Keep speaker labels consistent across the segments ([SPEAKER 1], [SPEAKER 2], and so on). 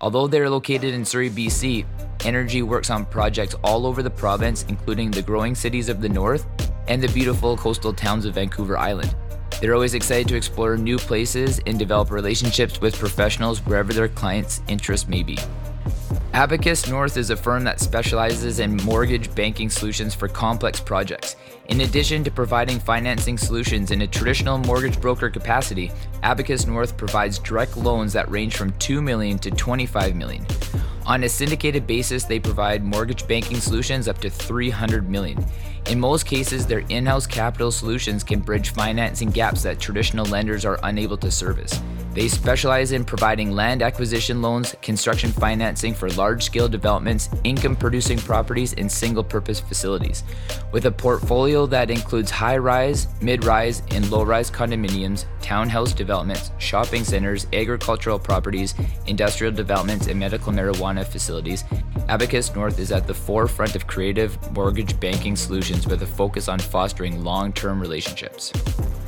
[SPEAKER 1] Although they're located in Surrey, BC, Energy works on projects all over the province, including the growing cities of the north and the beautiful coastal towns of Vancouver Island. They're always excited to explore new places and develop relationships with professionals wherever their clients' interests may be. Abacus North is a firm that specializes in mortgage banking solutions for complex projects. In addition to providing financing solutions in a traditional mortgage broker capacity, Abacus North provides direct loans that range from 2 million to 25 million. On a syndicated basis, they provide mortgage banking solutions up to 300 million. In most cases, their in-house capital solutions can bridge financing gaps that traditional lenders are unable to service. They specialize in providing land acquisition loans, construction financing for large scale developments, income producing properties, and single purpose facilities. With a portfolio that includes high rise, mid rise, and low rise condominiums, townhouse developments, shopping centers, agricultural properties, industrial developments, and medical marijuana facilities, Abacus North is at the forefront of creative mortgage banking solutions with a focus on fostering long term relationships.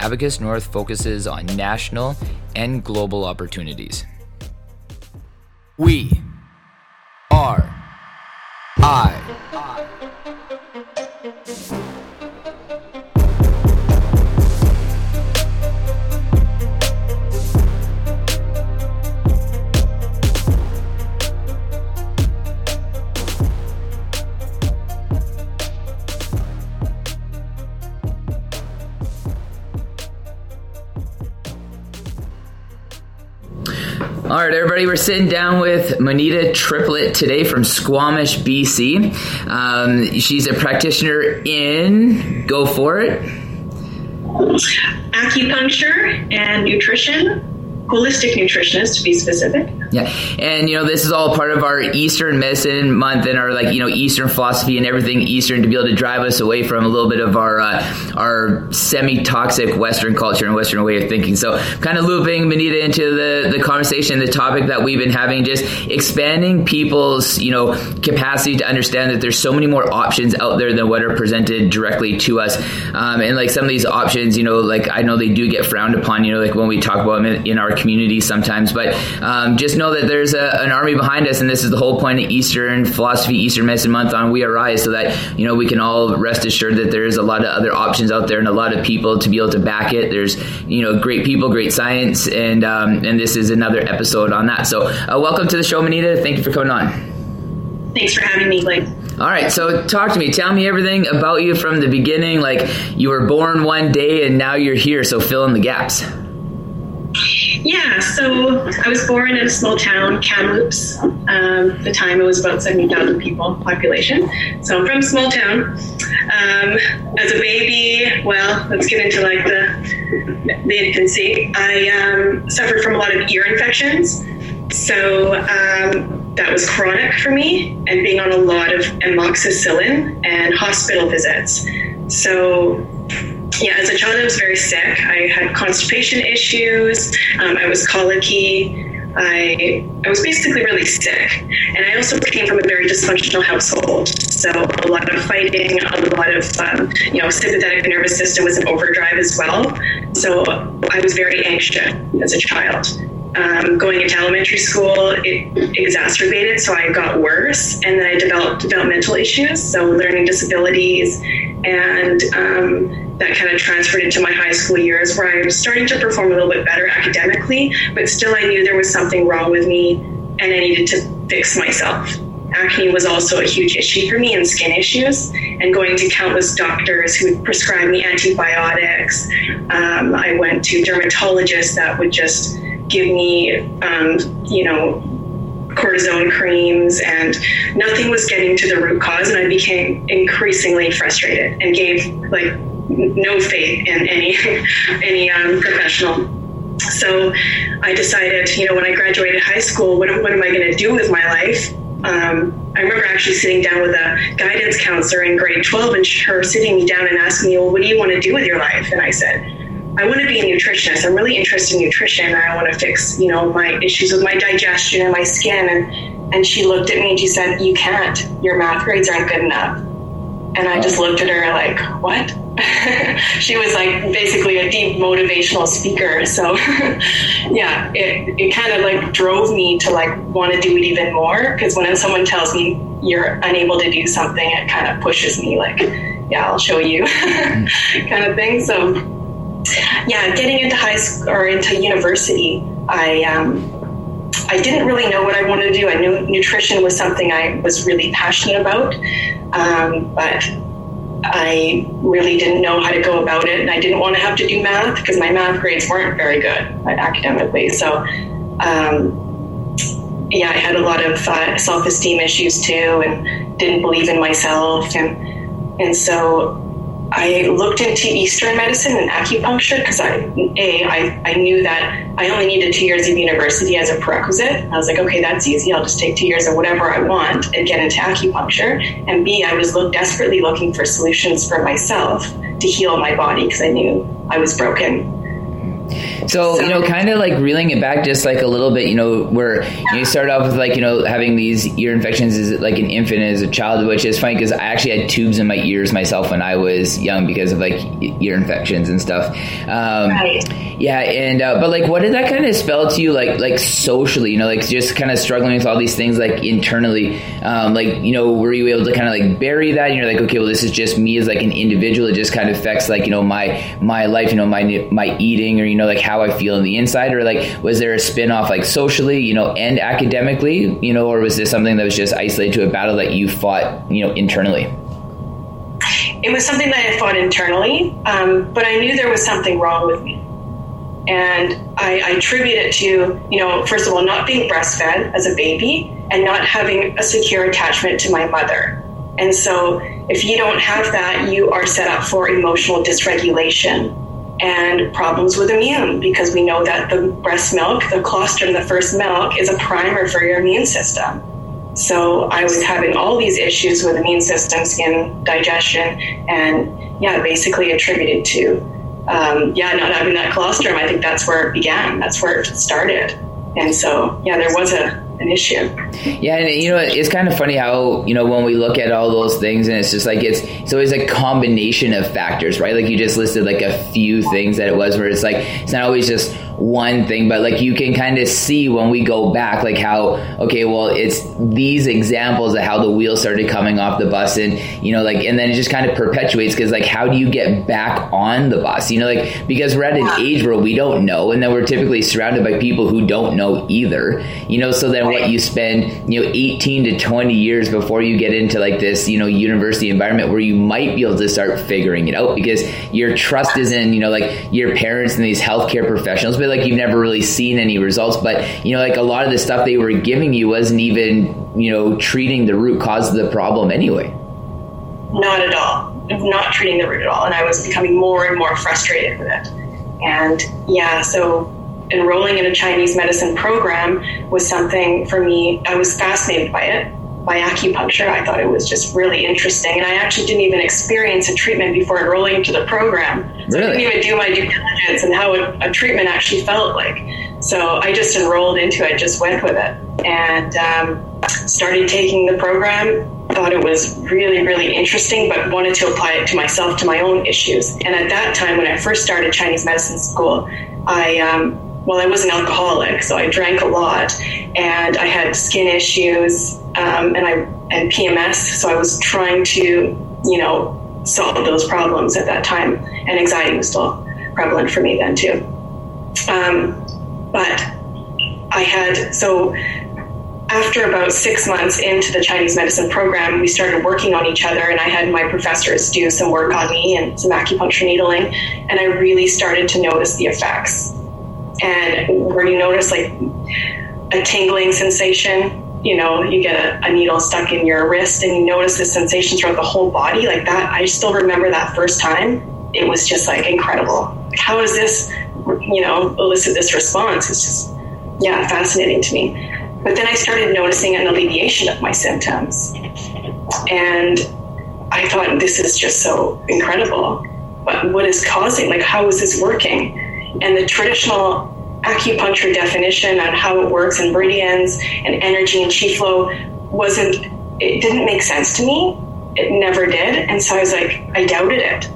[SPEAKER 1] Abacus North focuses on national and global opportunities. We are I. All right, everybody, we're sitting down with Monita Triplett today from Squamish, BC. Um, she's a practitioner in, go for it.
[SPEAKER 2] Acupuncture and nutrition holistic nutritionist to be specific.
[SPEAKER 1] Yeah, and you know this is all part of our Eastern medicine month and our like you know Eastern philosophy and everything Eastern to be able to drive us away from a little bit of our uh, our semi toxic Western culture and Western way of thinking. So kind of looping Monita into the the conversation, the topic that we've been having, just expanding people's you know capacity to understand that there's so many more options out there than what are presented directly to us, um, and like some of these options, you know, like I know they do get frowned upon, you know, like when we talk about them in, in our community sometimes. But um, just know that there's a, an army behind us, and this is the whole point of Eastern philosophy, Eastern Medicine Month on We Arise, so that you know we can all rest assured that there is a lot of other options out there and a lot of people to be able to back it. There's you know great people, great science, and um, and this is another episode on that. So uh, welcome to the show, Monita. Thank you for coming
[SPEAKER 2] on. Thanks for having me, Blake.
[SPEAKER 1] All right, so talk to me. Tell me everything about you from the beginning. Like you were born one day and now you're here. So fill in the gaps.
[SPEAKER 2] Yeah, so I was born in a small town, Kamloops. Um, the time it was about 70,000 people population. So I'm from a small town. Um, as a baby, well, let's get into like the, the infancy. I um, suffered from a lot of ear infections. So um, that was chronic for me and being on a lot of amoxicillin and hospital visits. So yeah, as a child, I was very sick. I had constipation issues. Um, I was colicky. I I was basically really sick, and I also came from a very dysfunctional household. So a lot of fighting, a lot of um, you know sympathetic nervous system was in overdrive as well. So I was very anxious as a child. Um, going into elementary school, it exacerbated, so I got worse, and then I developed developmental issues, so learning disabilities, and um, that kind of transferred into my high school years where I was starting to perform a little bit better academically, but still I knew there was something wrong with me and I needed to fix myself. acne was also a huge issue for me and skin issues, and going to countless doctors who would prescribe me antibiotics. Um, I went to dermatologists that would just give me, um, you know, cortisone creams, and nothing was getting to the root cause. And I became increasingly frustrated and gave like no faith in any any um, professional. So I decided, you know, when I graduated high school, what, what am I going to do with my life? Um, I remember actually sitting down with a guidance counselor in grade 12 and her sitting me down and asking me, well, what do you want to do with your life? And I said, I want to be a nutritionist. I'm really interested in nutrition. And I want to fix, you know, my issues with my digestion and my skin. And, and she looked at me and she said, you can't. Your math grades aren't good enough. And I just looked at her like, what? she was like basically a deep motivational speaker. So yeah, it, it kind of like drove me to like want to do it even more. Cause when someone tells me you're unable to do something, it kind of pushes me like, yeah, I'll show you kind of thing. So yeah, getting into high school or into university, I, um, I didn't really know what I wanted to do. I knew nutrition was something I was really passionate about, um, but I really didn't know how to go about it, and I didn't want to have to do math because my math grades weren't very good academically. So, um, yeah, I had a lot of uh, self-esteem issues too, and didn't believe in myself, and and so I looked into Eastern medicine and acupuncture because I, a, I, I knew that I only needed two years of university as a prerequisite. I was like, okay, that's easy. I'll just take two years of whatever I want and get into acupuncture. And B, I was look, desperately looking for solutions for myself to heal my body because I knew I was broken
[SPEAKER 1] so, you know, kind of like reeling it back just like a little bit, you know, where you, know, you start off with like, you know, having these ear infections as like an infant as a child, which is funny because I actually had tubes in my ears myself when I was young because of like ear infections and stuff. Um, right. Yeah. And, uh, but like, what did that kind of spell to you, like, like socially, you know, like just kind of struggling with all these things like internally? Um, like, you know, were you able to kind of like bury that? And you're like, okay, well, this is just me as like an individual. It just kind of affects like, you know, my, my life, you know, my, my eating or, you know, like how I feel on the inside, or like was there a spin off like socially, you know, and academically, you know, or was this something that was just isolated to a battle that you fought, you know, internally?
[SPEAKER 2] It was something that I fought internally, um, but I knew there was something wrong with me. And I, I attribute it to, you know, first of all, not being breastfed as a baby and not having a secure attachment to my mother. And so, if you don't have that, you are set up for emotional dysregulation and problems with immune because we know that the breast milk, the colostrum, the first milk, is a primer for your immune system. So I was having all these issues with immune system, skin, digestion, and yeah, basically attributed to um, yeah, not having that colostrum. I think that's where it began. That's where it started. And so yeah, there was a an issue.
[SPEAKER 1] Yeah, and you know it's kind of funny how you know when we look at all those things, and it's just like it's it's always a combination of factors, right? Like you just listed like a few things that it was, where it's like it's not always just one thing, but like you can kind of see when we go back, like how, okay, well, it's these examples of how the wheels started coming off the bus and, you know, like, and then it just kind of perpetuates because like, how do you get back on the bus? You know, like, because we're at an age where we don't know, and then we're typically surrounded by people who don't know either, you know, so then what you spend, you know, 18 to 20 years before you get into like this, you know, university environment where you might be able to start figuring it out because your trust is in, you know, like your parents and these healthcare professionals, but like you've never really seen any results. But you know, like a lot of the stuff they were giving you wasn't even you know treating the root cause of the problem anyway.
[SPEAKER 2] Not at all. Not treating the root at all, and I was becoming more and more frustrated with it. And yeah, so enrolling in a Chinese medicine program was something for me. I was fascinated by it by acupuncture. I thought it was just really interesting. And I actually didn't even experience a treatment before enrolling into the program. So really? I didn't even do my due diligence and how a, a, treatment actually felt like. So I just enrolled into it, just went with it, and um, started taking the program. Thought it was really, really interesting, but wanted to apply it to myself, to my own issues. And at that time, when I first started Chinese medicine school, I um, well, I was an alcoholic, so I drank a lot, and I had skin issues, um, and I and PMS. So I was trying to, you know, solve those problems at that time, and anxiety was still prevalent for me then too. Um, but I had so after about six months into the Chinese medicine program, we started working on each other, and I had my professors do some work on me and some acupuncture needling, and I really started to notice the effects. And where you notice like a tingling sensation, you know, you get a, a needle stuck in your wrist, and you notice the sensation throughout the whole body, like that. I still remember that first time. It was just like incredible. How does this, you know, elicit this response? It's just, yeah, fascinating to me. But then I started noticing an alleviation of my symptoms. And I thought, this is just so incredible. But what is causing, like, how is this working? And the traditional acupuncture definition on how it works and meridians and energy and chi flow wasn't, it didn't make sense to me. It never did. And so I was like, I doubted it.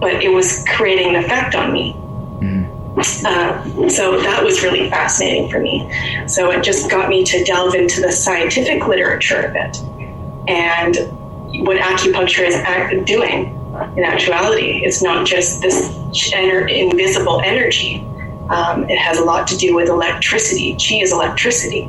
[SPEAKER 2] But it was creating an effect on me. Uh, so that was really fascinating for me. So it just got me to delve into the scientific literature of it and what acupuncture is doing in actuality. It's not just this invisible energy. Um, it has a lot to do with electricity. Chi is electricity.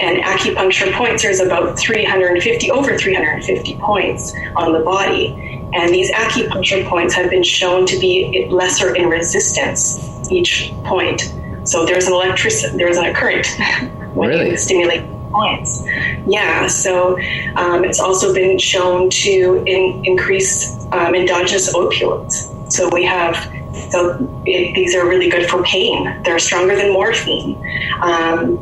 [SPEAKER 2] And acupuncture points, there's about 350, over 350 points on the body. And these acupuncture points have been shown to be lesser in resistance each point. So there's an electricity, there's a current when really? you stimulate points. Yeah, so um, it's also been shown to in, increase um, endogenous opioids. So we have, so it, these are really good for pain. They're stronger than morphine. Um,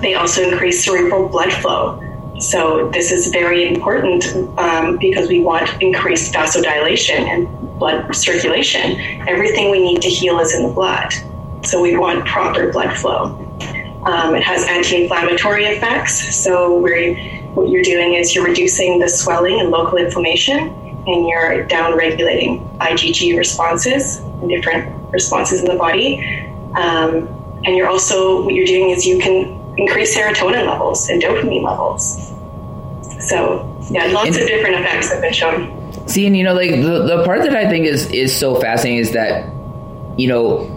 [SPEAKER 2] they also increase cerebral blood flow. So this is very important um, because we want increased vasodilation and blood circulation. Everything we need to heal is in the blood. So we want proper blood flow. Um, it has anti-inflammatory effects. So what you're doing is you're reducing the swelling and local inflammation, and you're down-regulating IgG responses and different responses in the body. Um, and you're also what you're doing is you can increase serotonin levels and dopamine levels. So yeah, lots of different effects have been shown.
[SPEAKER 1] See, and you know, like the, the part that I think is is so fascinating is that, you know,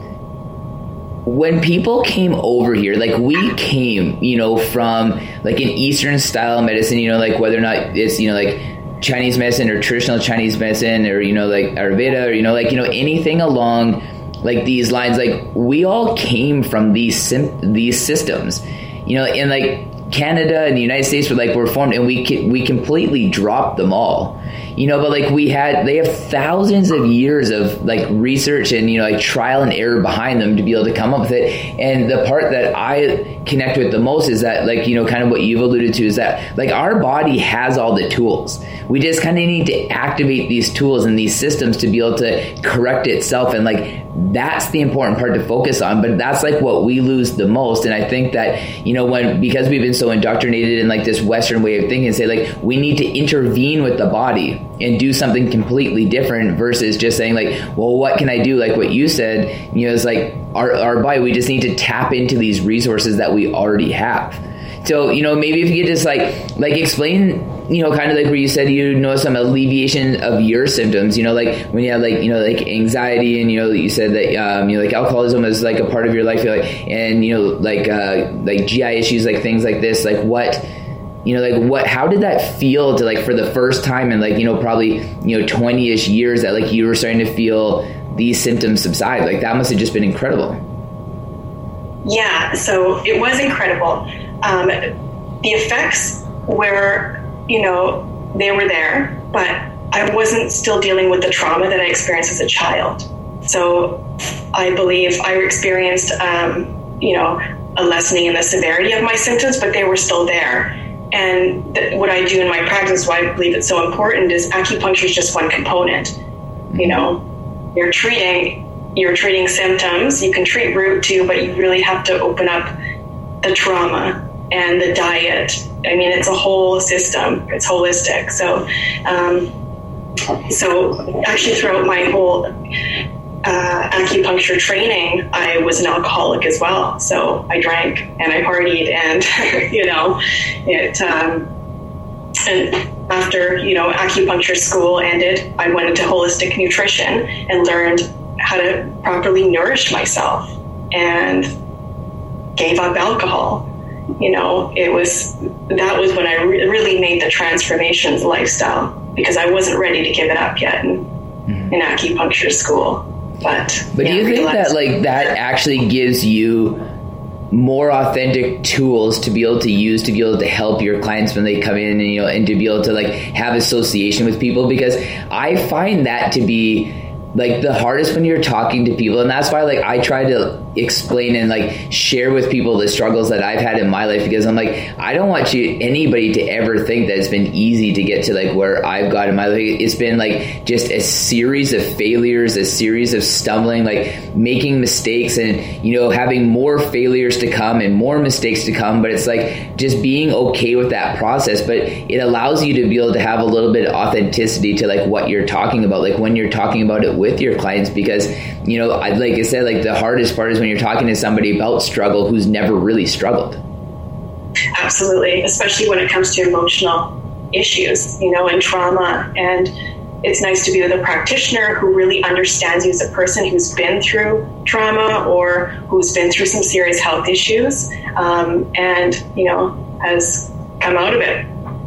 [SPEAKER 1] when people came over here, like we came, you know, from like an Eastern style medicine, you know, like whether or not it's, you know, like Chinese medicine or traditional Chinese medicine or, you know, like Ayurveda or, you know, like, you know, anything along like these lines, like we all came from these, sim- these systems, you know, and like Canada and the United States were like, were formed and we, we completely dropped them all. You know but like we had they have thousands of years of like research and you know like trial and error behind them to be able to come up with it. And the part that i connect with the most is that like you know kind of what you've alluded to is that like our body has all the tools. We just kind of need to activate these tools and these systems to be able to correct itself and like that's the important part to focus on but that's like what we lose the most. And i think that you know when because we've been so indoctrinated in like this western way of thinking say like we need to intervene with the body and do something completely different versus just saying like well what can i do? Like what you said you know it's like our, our body we just need to tap into these resources that we already have so you know maybe if you could just like like explain you know kind of like where you said you know some alleviation of your symptoms you know like when you have like you know like anxiety and you know you said that um, you know like alcoholism is like a part of your life like and you know like uh, like gi issues like things like this like what you know like what how did that feel to like for the first time in like you know probably you know 20ish years that like you were starting to feel these symptoms subside like that must have just been incredible
[SPEAKER 2] yeah so it was incredible um, the effects were you know they were there but i wasn't still dealing with the trauma that i experienced as a child so i believe i experienced um, you know a lessening in the severity of my symptoms but they were still there and th- what I do in my practice, why I believe it's so important, is acupuncture is just one component. You know, you're treating you're treating symptoms. You can treat root too, but you really have to open up the trauma and the diet. I mean, it's a whole system. It's holistic. So, um, so actually, throughout my whole uh, acupuncture training, I was an alcoholic as well. So I drank and I partied, and you know, it. Um, and after you know acupuncture school ended, I went into holistic nutrition and learned how to properly nourish myself, and gave up alcohol. You know, it was that was when I re- really made the transformations lifestyle because I wasn't ready to give it up yet in, mm-hmm. in acupuncture school. But
[SPEAKER 1] but yeah, do you think that like that actually gives you more authentic tools to be able to use to be able to help your clients when they come in and you know and to be able to like have association with people because I find that to be like the hardest when you're talking to people and that's why like I try to explain and like share with people the struggles that I've had in my life because I'm like I don't want you anybody to ever think that it's been easy to get to like where I've got in my life. It's been like just a series of failures a series of stumbling like making mistakes and you know having more failures to come and more mistakes to come but it's like just being okay with that process. But it allows you to be able to have a little bit of authenticity to like what you're talking about like when you're talking about it with your clients because you know I, like I said like the hardest part is when you're talking to somebody about struggle who's never really struggled.
[SPEAKER 2] Absolutely, especially when it comes to emotional issues, you know, and trauma. And it's nice to be with a practitioner who really understands you as a person who's been through trauma or who's been through some serious health issues um, and, you know, has come out of it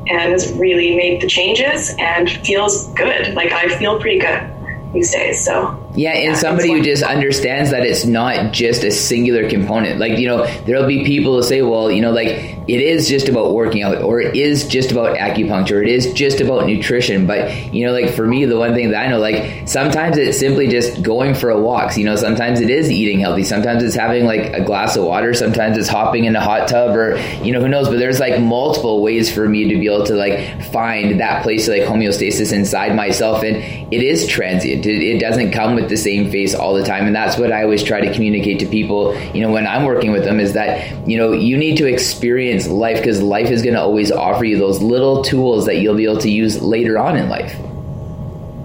[SPEAKER 2] and has really made the changes and feels good. Like I feel pretty good these days. So
[SPEAKER 1] yeah, and somebody who just understands that it's not just a singular component. Like, you know, there'll be people who say, well, you know, like it is just about working out or it is just about acupuncture, or it is just about nutrition. But, you know, like for me, the one thing that I know, like sometimes it's simply just going for a walk. You know, sometimes it is eating healthy. Sometimes it's having like a glass of water. Sometimes it's hopping in a hot tub or, you know, who knows. But there's like multiple ways for me to be able to like find that place of like homeostasis inside myself. And it is transient. It, it doesn't come with the same face all the time and that's what I always try to communicate to people you know when I'm working with them is that you know you need to experience life because life is going to always offer you those little tools that you'll be able to use later on in life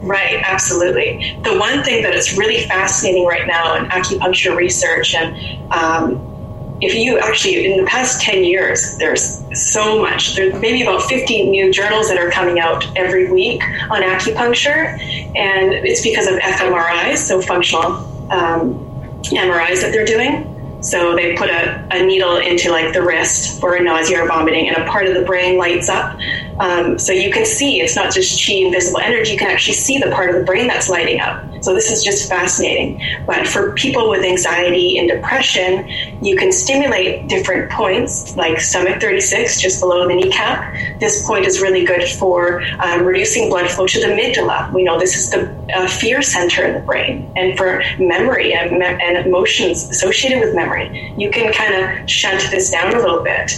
[SPEAKER 2] Right, absolutely. The one thing that is really fascinating right now in acupuncture research and um, if you actually in the past 10 years there's so much there's maybe about 50 new journals that are coming out every week on acupuncture and it's because of fMRIs so functional um, MRIs that they're doing so they put a, a, needle into like the wrist for a nausea or vomiting and a part of the brain lights up um, so you can see it's not just chi invisible energy you can actually see the part of the brain that's lighting up so this is just fascinating. But for people with anxiety and depression, you can stimulate different points like stomach 36, just below the kneecap. This point is really good for um, reducing blood flow to the amygdala. We know this is the uh, fear center in the brain. And for memory and, me- and emotions associated with memory, you can kind of shunt this down a little bit.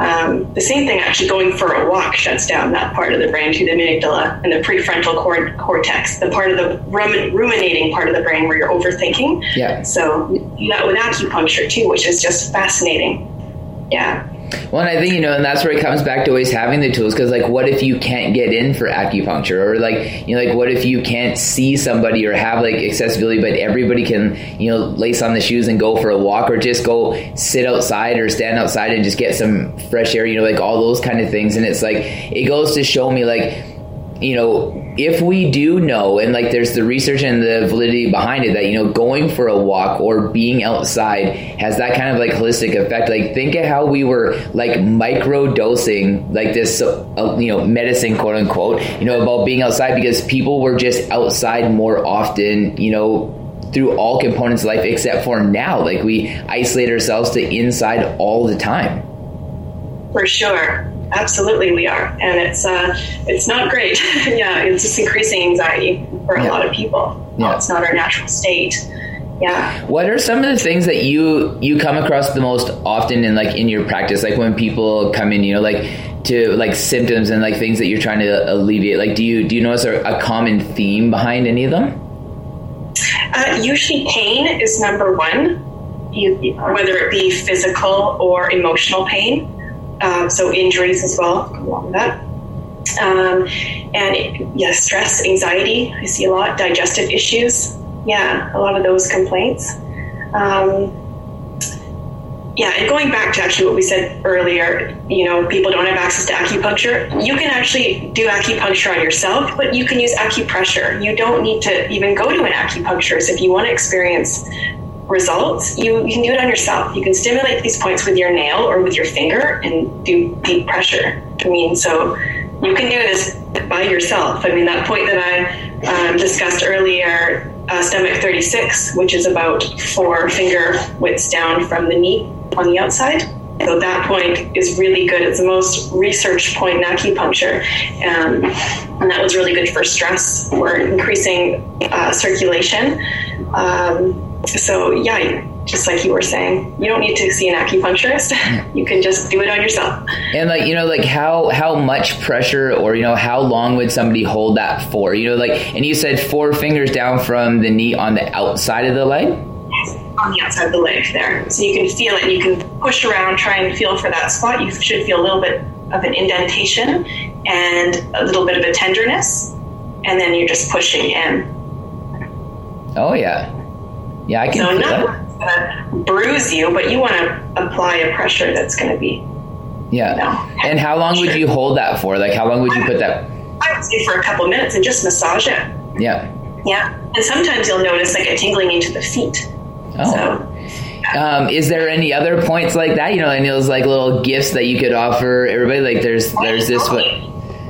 [SPEAKER 2] Um, the same thing, actually, going for a walk shuts down that part of the brain to the amygdala and the prefrontal cor- cortex, the part of the rumin- ruminating part of the brain where you're overthinking.
[SPEAKER 1] Yeah.
[SPEAKER 2] So that with acupuncture too, which is just fascinating. Yeah.
[SPEAKER 1] Well, and I think, you know, and that's where it comes back to always having the tools. Cause like, what if you can't get in for acupuncture or like, you know, like what if you can't see somebody or have like accessibility, but everybody can, you know, lace on the shoes and go for a walk or just go sit outside or stand outside and just get some fresh air, you know, like all those kind of things. And it's like, it goes to show me like, you know, if we do know, and like there's the research and the validity behind it, that, you know, going for a walk or being outside has that kind of like holistic effect. Like, think of how we were like micro dosing, like this, uh, you know, medicine, quote unquote, you know, about being outside because people were just outside more often, you know, through all components of life except for now. Like, we isolate ourselves to inside all the time.
[SPEAKER 2] For sure absolutely we are. And it's uh it's not great. Yeah it's just increasing anxiety for a yeah. lot of people. Yeah. it's not our natural state. Yeah.
[SPEAKER 1] What are some of the things that you you come across the most often in like in your practice? Like when people come in you know like to like symptoms and like things that you're trying to alleviate. Like do you do you notice a, a common theme behind any of them?
[SPEAKER 2] Uh, usually pain is number one you, whether it be physical or emotional pain um, so injuries as well come along with that. Um, and it, yeah, stress, anxiety, I see a lot. Digestive issues, yeah, a lot of those complaints. Um, yeah, and going back to actually what we said earlier, you know, people don't have access to acupuncture. You can actually do acupuncture on yourself, but you can use acupressure. You don't need to even go to an acupuncturist if you want to experience results, you, you can do it on yourself. You can stimulate these points with your nail or with your finger and do deep pressure. I mean, so you can do this by yourself. I mean, that point that I um, discussed earlier, uh, stomach 36, which is about four finger widths down from the knee on the outside. So that point is really good. It's the most researched point in acupuncture. Um, and that was really good for stress or increasing uh, circulation. Um, so, yeah, just like you were saying, you don't need to see an acupuncturist. Hmm. you can just do it on yourself.
[SPEAKER 1] And like you know, like how how much pressure or you know how long would somebody hold that for? You know, like and you said four fingers down from the knee on the outside of the leg.
[SPEAKER 2] On the outside of the leg there, so you can feel it. You can push around, try and feel for that spot. You should feel a little bit of an indentation and a little bit of a tenderness, and then you're just pushing in.
[SPEAKER 1] Oh yeah, yeah, I can so that
[SPEAKER 2] to bruise you, but you want to apply a pressure that's going to be.
[SPEAKER 1] Yeah. You know, and how long would you hold that for? Like, how long would you put that?
[SPEAKER 2] I would say for a couple minutes and just massage it.
[SPEAKER 1] Yeah.
[SPEAKER 2] Yeah. And sometimes you'll notice like a tingling into the feet. Oh. So,
[SPEAKER 1] um, is there any other points like that? You know, and those like little gifts that you could offer everybody. Like, there's there's this what.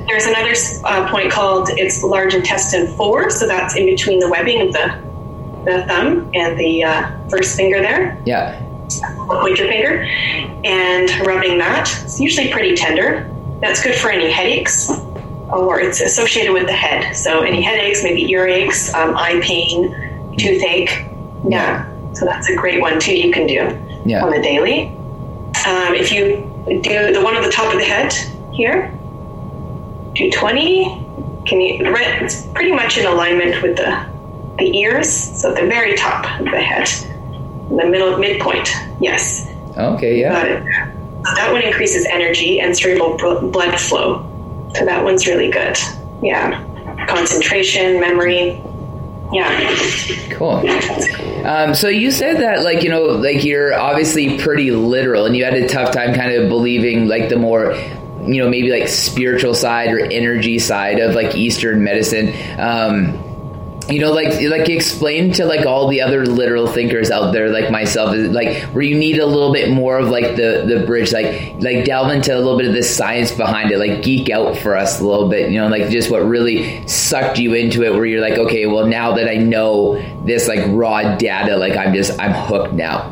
[SPEAKER 2] There's another uh, point called it's large intestine four, so that's in between the webbing of the the thumb and the uh, first finger there.
[SPEAKER 1] Yeah.
[SPEAKER 2] Pointer finger, and rubbing that. It's usually pretty tender. That's good for any headaches, or it's associated with the head. So any headaches, maybe earaches, um, eye pain, toothache. Yeah. So that's a great one too. You can do yeah. on the daily. Um, if you do the one at the top of the head here, Du twenty. Can you? It's pretty much in alignment with the the ears, so the very top of the head, the middle midpoint. Yes.
[SPEAKER 1] Okay. Yeah. Got
[SPEAKER 2] it. So that one increases energy and cerebral blood flow. So that one's really good. Yeah. Concentration, memory. Yeah.
[SPEAKER 1] Cool. Um, so you said that, like, you know, like you're obviously pretty literal and you had a tough time kind of believing, like, the more you know maybe like spiritual side or energy side of like eastern medicine um, you know like like explain to like all the other literal thinkers out there like myself like where you need a little bit more of like the the bridge like like delve into a little bit of the science behind it like geek out for us a little bit you know like just what really sucked you into it where you're like okay well now that i know this like raw data like i'm just i'm hooked now.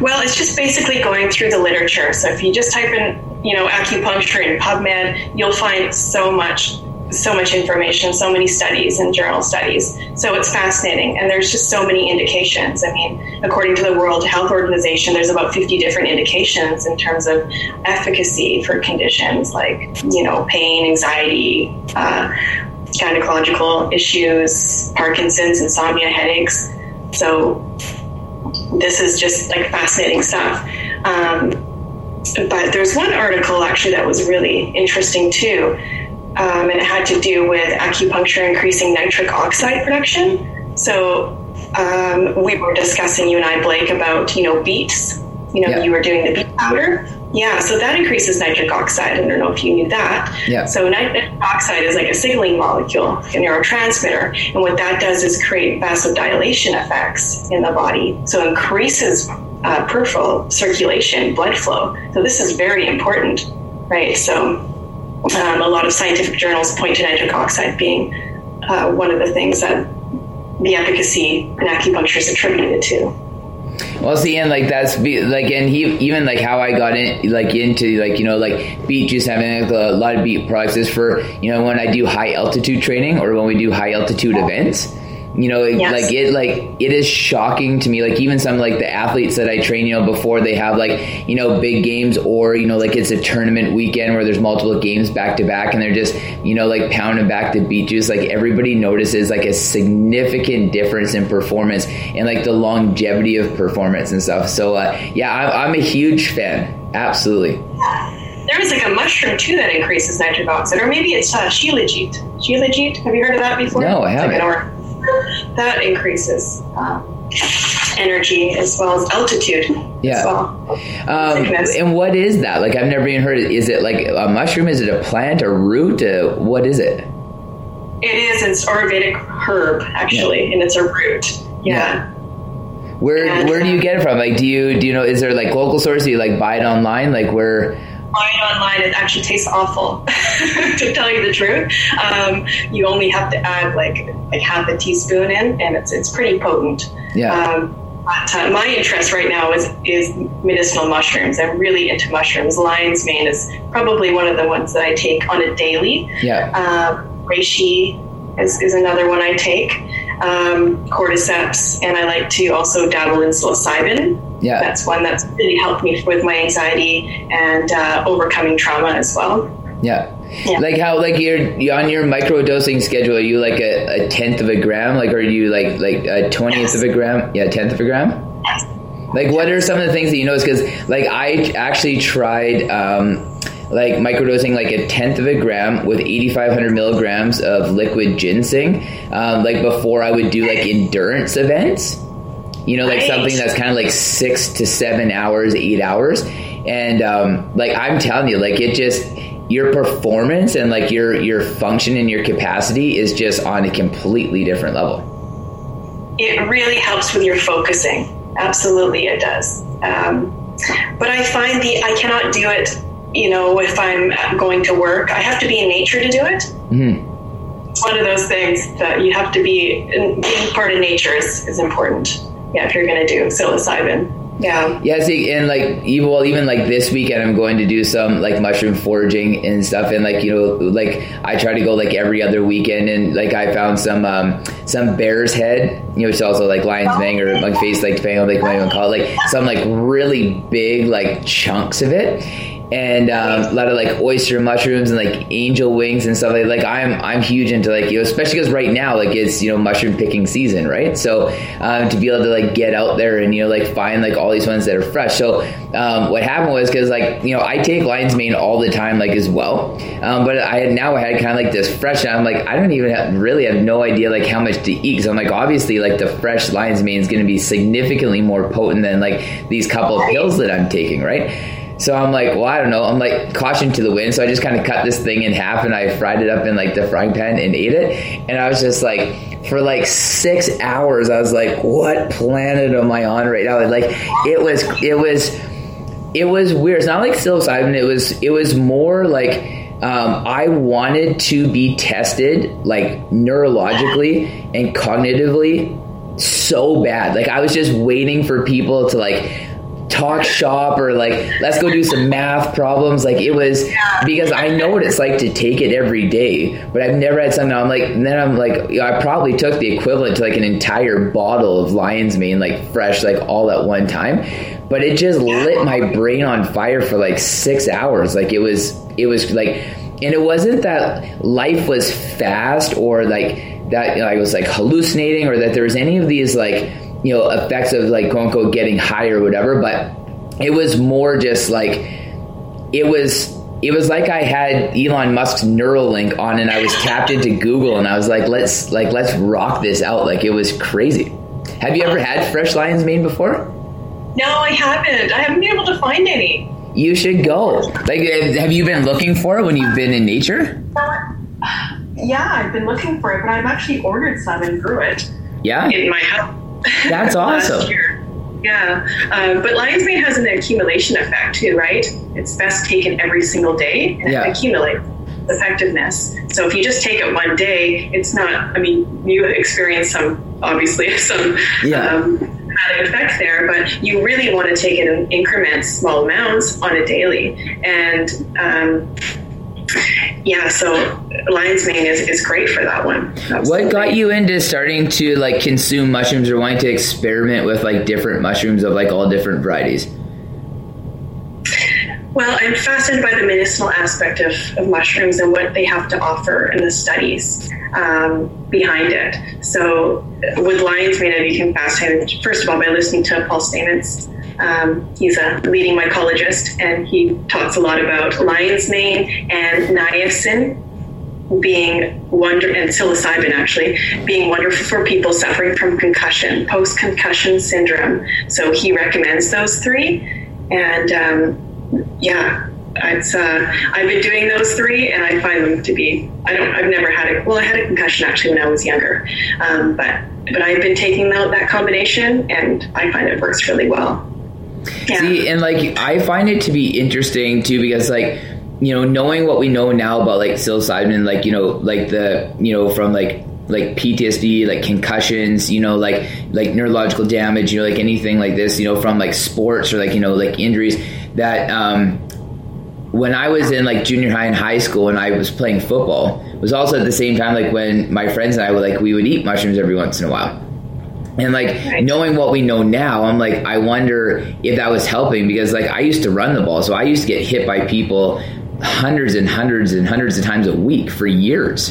[SPEAKER 2] Well it's just basically going through the literature. So if you just type in you know acupuncture in pubmed you'll find so much so much information, so many studies and journal studies. So it's fascinating. And there's just so many indications. I mean, according to the World Health Organization, there's about 50 different indications in terms of efficacy for conditions like, you know, pain, anxiety, uh, gynecological issues, Parkinson's, insomnia, headaches. So this is just like fascinating stuff. Um, but there's one article actually that was really interesting too um, and it had to do with acupuncture increasing nitric oxide production. So um, we were discussing, you and I, Blake, about, you know, beets. You know, yeah. you were doing the beet powder. Yeah, so that increases nitric oxide. I don't know if you knew that.
[SPEAKER 1] Yeah.
[SPEAKER 2] So nitric oxide is like a signaling molecule, a neurotransmitter, and what that does is create vasodilation effects in the body. So increases uh, peripheral circulation, blood flow. So this is very important, right? So um, a lot of scientific journals point to nitric oxide being uh, one of the things that the efficacy in acupuncture is attributed to.
[SPEAKER 1] Well, see, and like that's be, like, and he even like how I got in, like into like you know like beet juice having like, a lot of beet products is for you know when I do high altitude training or when we do high altitude events you know yes. like it like it is shocking to me like even some like the athletes that i train you know before they have like you know big games or you know like it's a tournament weekend where there's multiple games back to back and they're just you know like pounding back the beet juice like everybody notices like a significant difference in performance and like the longevity of performance and stuff so uh, yeah I'm, I'm a huge fan absolutely
[SPEAKER 2] there is like a mushroom too that increases nitric oxide, or maybe it's uh, shilajit. Shilajit, have you heard of that before?
[SPEAKER 1] No, I haven't. Like
[SPEAKER 2] that increases uh, energy as well as altitude.
[SPEAKER 1] Yeah. Well. Um, and what is that? Like, I've never even heard. It. Is it like a mushroom? Is it a plant, a root? Uh, what is it?
[SPEAKER 2] It is. It's Ayurvedic herb, actually, yeah. and it's a root. Yeah. yeah.
[SPEAKER 1] Where
[SPEAKER 2] And,
[SPEAKER 1] where do you get it from? Like, do you do you know? Is there like local source? Do you like buy it online? Like where?
[SPEAKER 2] Buying online, it actually tastes awful. to tell you the truth, um, you only have to add like like half a teaspoon in, and it's it's pretty potent.
[SPEAKER 1] Yeah.
[SPEAKER 2] Um, but uh, my interest right now is is medicinal mushrooms. I'm really into mushrooms. Lion's mane is probably one of the ones that I take on a daily.
[SPEAKER 1] Yeah.
[SPEAKER 2] Uh, reishi is, is another one I take. Um, cordyceps, and I like to also dabble in psilocybin.
[SPEAKER 1] Yeah.
[SPEAKER 2] That's one that's really helped me with my anxiety and uh, overcoming trauma as well.
[SPEAKER 1] Yeah.
[SPEAKER 2] Yeah.
[SPEAKER 1] Like how like you're, you on your micro dosing schedule, are you like a, a tenth of a gram? Like are you like like a twentieth
[SPEAKER 2] Yes.
[SPEAKER 1] of a gram? Yeah, tenth of a gram? Like what are some of the things that you notice? Because like I actually tried um, like microdosing like a tenth of a gram with 8500 milligrams of liquid ginseng um, like before i would do like endurance events you know like
[SPEAKER 2] Right.
[SPEAKER 1] something that's kind of like six to seven hours eight hours and um, like i'm telling you like it just your performance and like your your function and your capacity is just on a completely different level
[SPEAKER 2] It really helps with your focusing. Absolutely, it does. Um, but I find the I cannot do it. You know, if I'm going to work, I have to be in nature to do it.
[SPEAKER 1] Mhm.
[SPEAKER 2] It's one of those things that you have to be. Being part of nature is, is important. Yeah, if you're going to do psilocybin. Yeah.
[SPEAKER 1] Yeah, see, and like even well, even like this weekend, I'm going to do some like mushroom foraging and stuff, and like you know, like I try to go like every other weekend, and like I found some um some bear's head, you know, it's also like lion's mane or like face like depending on like what you want to call it, like some like really big like chunks of it. And um, a lot of like oyster mushrooms and like angel wings and stuff like like I'm I'm huge into like you know especially because right now like it's you know mushroom picking season right? So um, to be able to like get out there and you know like find like all these ones that are fresh. So um, what happened was because like you know I take lion's mane all the time like as well. Um, but I had now I had kind of like this fresh and I'm like I don't even have, really have no idea like how much to eat. Because I'm like obviously like the fresh lion's mane is going to be significantly more potent than like these couple of pills that I'm taking right so I'm like, well, I don't know. I'm like caution to the wind. So I just kind of cut this thing in half and I fried it up in like the frying pan and ate it. And I was just like, for like six hours, I was like, what planet am I on right now? Like it was, it was, it was weird. It's not like psilocybin. It was, it was more like, um, I wanted to be tested like neurologically and cognitively so bad. Like I was just waiting for people to like talk shop or like let's go do some math problems. Like it was because i know what it's like to take it every day but i've never had something i'm like and then i'm like you know, i probably took the equivalent to like an entire bottle of lion's mane like fresh like all at one time but it just lit my brain on fire for like six hours. Like it was it was like and it wasn't that life was fast or like that you know, i was like hallucinating or that there was any of these like you know effects of like quote unquote getting high or whatever but it was more just like it was it was like I had Elon Musk's Neuralink on and I was tapped into Google and I was like let's like let's rock this out like it was crazy. Have you ever had fresh lion's mane before?
[SPEAKER 2] No, I haven't. I haven't been able to find any.
[SPEAKER 1] You should go. Like have you been looking for it when you've been in nature?
[SPEAKER 2] Uh, yeah, I've been looking for it, but I've actually ordered some and grew it
[SPEAKER 1] Yeah?
[SPEAKER 2] in my house.
[SPEAKER 1] That's awesome.
[SPEAKER 2] Yeah, um, but lion's mane has an accumulation effect too, right? It's best taken every single day and
[SPEAKER 1] Yeah.
[SPEAKER 2] it accumulates effectiveness. So if you just take it one day, it's not. I mean, you experience some obviously some
[SPEAKER 1] Yeah.
[SPEAKER 2] um, effect there, but you really want to take it in increments, small amounts on a daily, and um, yeah. So lion's mane is, is great for that one.
[SPEAKER 1] What got you into starting to like consume mushrooms or wanting to experiment with like different mushrooms of like all different varieties?
[SPEAKER 2] Well, I'm fascinated by the medicinal aspect of, of mushrooms and what they have to offer and the studies um, behind it. So, with lion's mane, I became fascinated, first of all, by listening to Paul Stamets. Um, he's a leading mycologist, and he talks a lot about lion's mane and niacin being wonder and psilocybin actually being wonderful for people suffering from concussion, post concussion syndrome. So he recommends those three, and um, yeah, it's uh, I've been doing those three, and I find them to be. I don't. I've never had a. Well, I had a concussion actually when I was younger, um, but but I've been taking that, that combination, and I find it works really well.
[SPEAKER 1] Yeah. See, and like I find it to be interesting too because like you know knowing what we know now about like psilocybin, like you know like the you know from like like PTSD, like concussions, you know, like like neurological damage, you know, like anything like this, you know, from like sports or like you know like injuries that um when I was in like junior high and high school and I was playing football was also at the same time like when my friends and I were like we would eat mushrooms every once in a while. And like knowing what we know now, I'm like I wonder if that was helping because like I used to run the ball, so I used to get hit by people hundreds and hundreds and hundreds of times a week for years.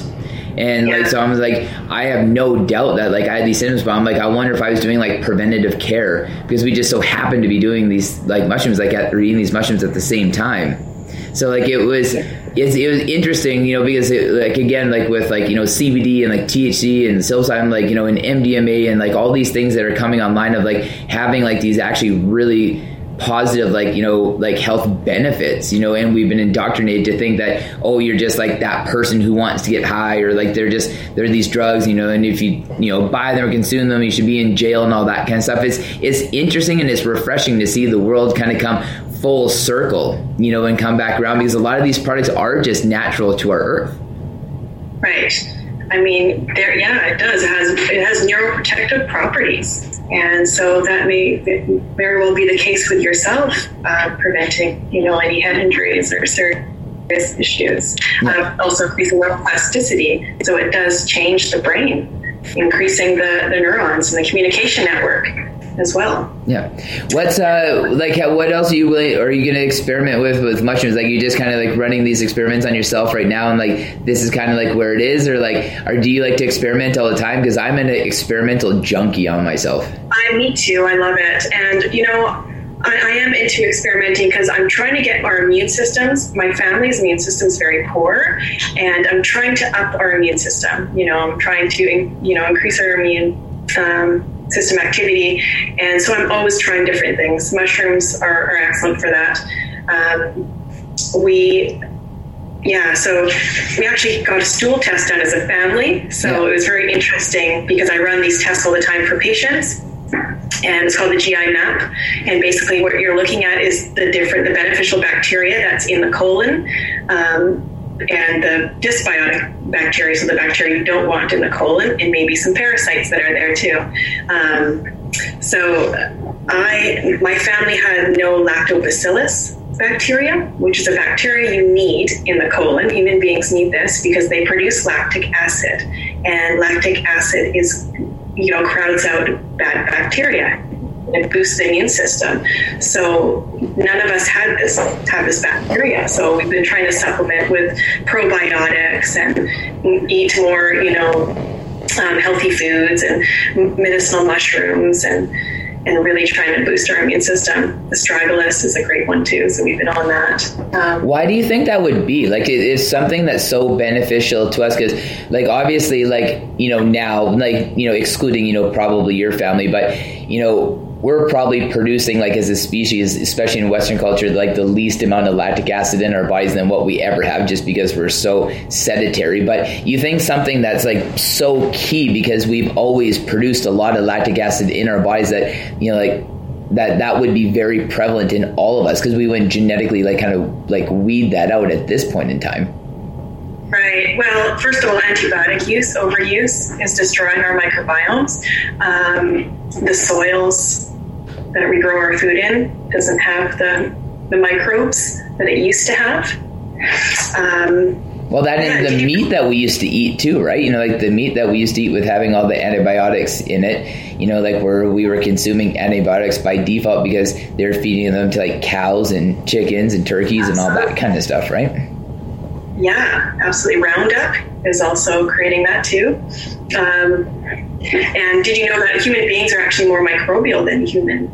[SPEAKER 1] And yeah. like, so I was like, I have no doubt that like I had these symptoms, but I'm like, I wonder if I was doing like preventative care because we just so happened to be doing these like mushrooms, like at, or eating these mushrooms at the same time. So like it was, it's, it was interesting, you know, because it, like again, like with like you know CBD and like THC and psilocybin, like you know, and MDMA and like all these things that are coming online of like having like these actually really positive like you know like health benefits you know and we've been indoctrinated to think that oh you're just like that person who wants to get high or like they're just they're these drugs you know and if you you know buy them or consume them you should be in jail and all that kind of stuff. It's it's interesting and it's refreshing to see the world kind of come full circle you know and come back around because a lot of these products are just natural to our earth.
[SPEAKER 2] Right. I mean, there, yeah, it does. It has it has neuroprotective properties, and so that may very well be the case with yourself, uh, preventing you know any head injuries or serious issues. Uh, also, increasing neuroplasticity, so it does change the brain, increasing the the neurons and the communication network as well.
[SPEAKER 1] Yeah. What's uh like? What else are you willing? Are you going to experiment with with mushrooms? Like you just kind of like running these experiments on yourself right now, and like this is kind of like where it is, or like, or do you like to experiment all the time? Because I'm an experimental junkie on myself.
[SPEAKER 2] I me too. I love it, and you know. I, I am into experimenting because I'm trying to get our immune systems. My family's immune system is very poor, and I'm trying to up our immune system. You know, I'm trying to, you know, increase our immune um, system activity. And so I'm always trying different things. Mushrooms are, are excellent for that. Um, we yeah, so we actually got a stool test done as a family. So yeah. it was very interesting because I run these tests all the time for patients. And it's called the GI map. And basically, what you're looking at is the different, the beneficial bacteria that's in the colon. Um, and the dysbiotic bacteria, so the bacteria you don't want in the colon, and maybe some parasites that are there too. Um, so I, my family had no lactobacillus bacteria, which is a bacteria you need in the colon. Human beings need this because they produce lactic acid, and lactic acid is, you know, crowds out bad bacteria it boosts the immune system. So none of us had this have this bacteria. So we've been trying to supplement with probiotics and eat more, you know, um, healthy foods and medicinal mushrooms and and really trying to boost our immune system. Astragalus is a great one too, so we've been on that.
[SPEAKER 1] Um, Why do you think that would be? Like, it is something that's so beneficial to us because, like, obviously, like you know now, like you know, excluding you know probably your family, but you know we're probably producing like as a species especially in western culture like the least amount of lactic acid in our bodies than what we ever have just because we're so sedentary. But you think something that's like so key because we've always produced a lot of lactic acid in our bodies that you know like that that would be very prevalent in all of us because we wouldn't genetically like kind of like weed that out at this point in time
[SPEAKER 2] Right. Well, first of all, antibiotic use, overuse, is destroying our microbiomes. Um, the soils that we grow our food in doesn't have the, the microbes that it used to have.
[SPEAKER 1] Um, well, that yeah, the meat that we used to eat too, right? You know, like the meat that we used to eat with having all the antibiotics in it. You know, like where we were consuming antibiotics by default because they're feeding them to like cows and chickens and turkeys and all that kind of stuff, right?
[SPEAKER 2] Yeah, absolutely. Roundup is also creating that too. Um, and did you know that human beings are actually more microbial than human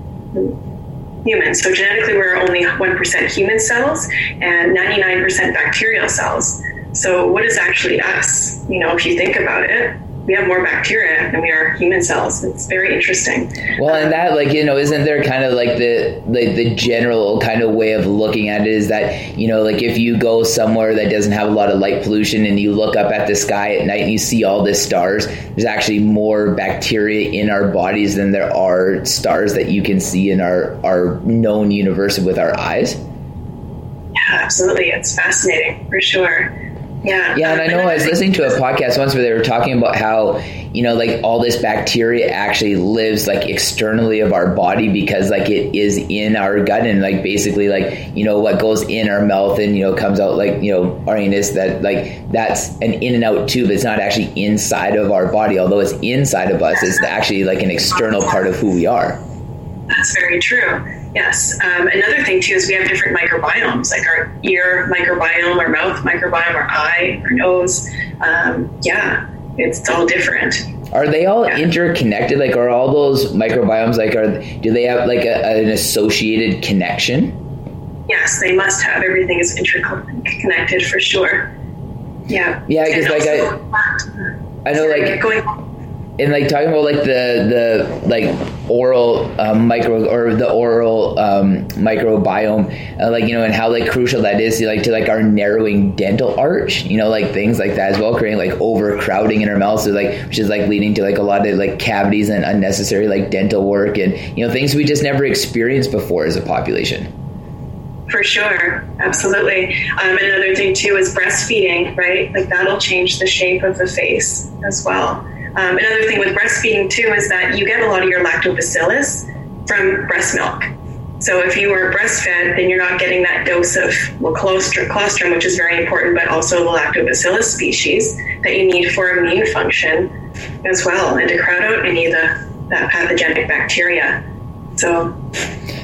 [SPEAKER 2] humans? So genetically, we're only one percent human cells and ninety nine percent bacterial cells. So what is actually us? You know, if you think about it, we have more bacteria than we are human cells. It's very interesting.
[SPEAKER 1] Well, and that, like, you know, isn't there kind of like the, the, the general kind of way of looking at it is that, you know, like if you go somewhere that doesn't have a lot of light pollution and you look up at the sky at night and you see all the stars, there's actually more bacteria in our bodies than there are stars that you can see in our, our known universe with our eyes.
[SPEAKER 2] Yeah, absolutely. It's fascinating for sure. Yeah.
[SPEAKER 1] Yeah, and I know I was listening to a podcast once where they were talking about how, you know, like all this bacteria actually lives like externally of our body because like it is in our gut and like basically like, you know, what goes in our mouth and, you know, comes out like, you know, our anus that like that's an in and out tube. It's not actually inside of our body, although it's inside of us, it's actually like an external part of who we are.
[SPEAKER 2] That's very true. Yes. Um, another thing too is we have different microbiomes, like our ear microbiome, our mouth microbiome, our eye, our nose. Um, yeah, it's all different.
[SPEAKER 1] Are they all yeah. interconnected? Like, are all those microbiomes like are do they have like a, an associated connection?
[SPEAKER 2] Yes, they must have. Everything is interconnected for sure. Yeah.
[SPEAKER 1] Yeah, because like I, I know like going and like talking about like the the like oral um, micro or the oral um, microbiome, uh, like you know, and how like crucial that is to like to like our narrowing dental arch, you know, like things like that as well, creating like overcrowding in our mouths, so like which is like leading to like a lot of like cavities and unnecessary like dental work and you know things we just never experienced before as a population.
[SPEAKER 2] For sure, absolutely. Um, another thing too is breastfeeding, right? Like that'll change the shape of the face as well. Um, another thing with breastfeeding too is that you get a lot of your lactobacillus from breast milk. So if you were breastfed, then you're not getting that dose of well, colostrum, colostrum, which is very important, but also the lactobacillus species that you need for immune function as well, and to crowd out any of the that pathogenic bacteria. So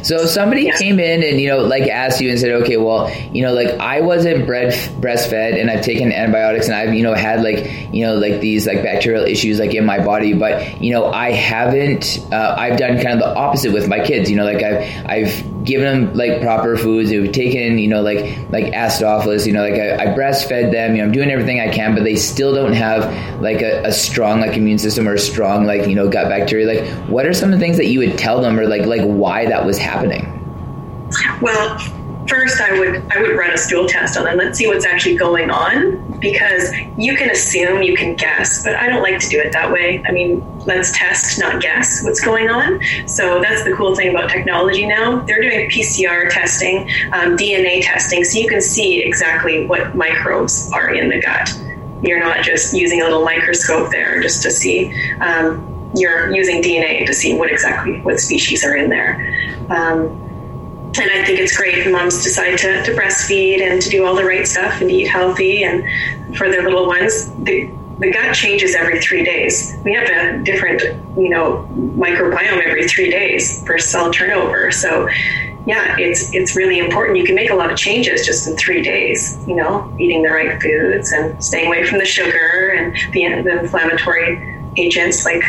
[SPEAKER 1] so somebody yeah. came in and you know like asked you and said, okay, well, you know, like I wasn't bread breastfed and I've taken antibiotics and I've you know had like you know like these like bacterial issues like in my body, but you know I haven't. Uh, I've done kind of the opposite with my kids. You know, like I've I've given them like proper foods. We've taken you know like like acidophilus. You know, like I, I breastfed them. You know, I'm doing everything I can, but they still don't have like a, a strong like immune system or a strong like you know gut bacteria. Like, what are some of the things that you would tell them or like like why that was happening?
[SPEAKER 2] Well, first I would I would run a stool test on them. Let's see what's actually going on because you can assume, you can guess, but I don't like to do it that way. I mean, let's test, not guess what's going on. So that's the cool thing about technology now. They're doing PCR testing, um, DNA testing, so you can see exactly what microbes are in the gut. You're not just using a little microscope there just to see. Um, you're using DNA to see what exactly what species are in there. Um, and I think it's great moms decide to, to breastfeed and to do all the right stuff and eat healthy and for their little ones. The, the gut changes every three days. We have a different, you know, microbiome every three days for cell turnover. So, yeah, it's it's really important. You can make a lot of changes just in three days. You know, eating the right foods and staying away from the sugar and the, the inflammatory agents like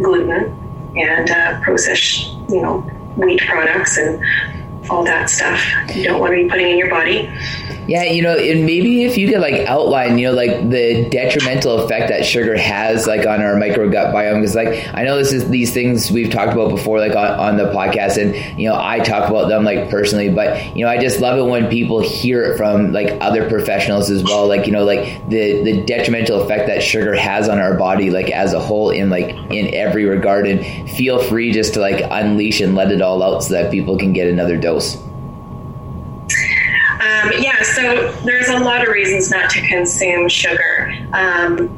[SPEAKER 2] gluten and uh, processed, you know, wheat products and all that stuff you don't want to be putting in your body.
[SPEAKER 1] Yeah, you know, and maybe if you could like outline, you know, like the detrimental effect that sugar has like on our micro gut biome. Because like I know this is these things we've talked about before, like on, on the podcast, and you know I talk about them like personally, but you know I just love it when people hear it from like other professionals as well. Like you know, like the the detrimental effect that sugar has on our body, like as a whole, in like in every regard. And feel free just to like unleash and let it all out so that people can get another dose.
[SPEAKER 2] Um, yeah, so there's a lot of reasons not to consume sugar. Um,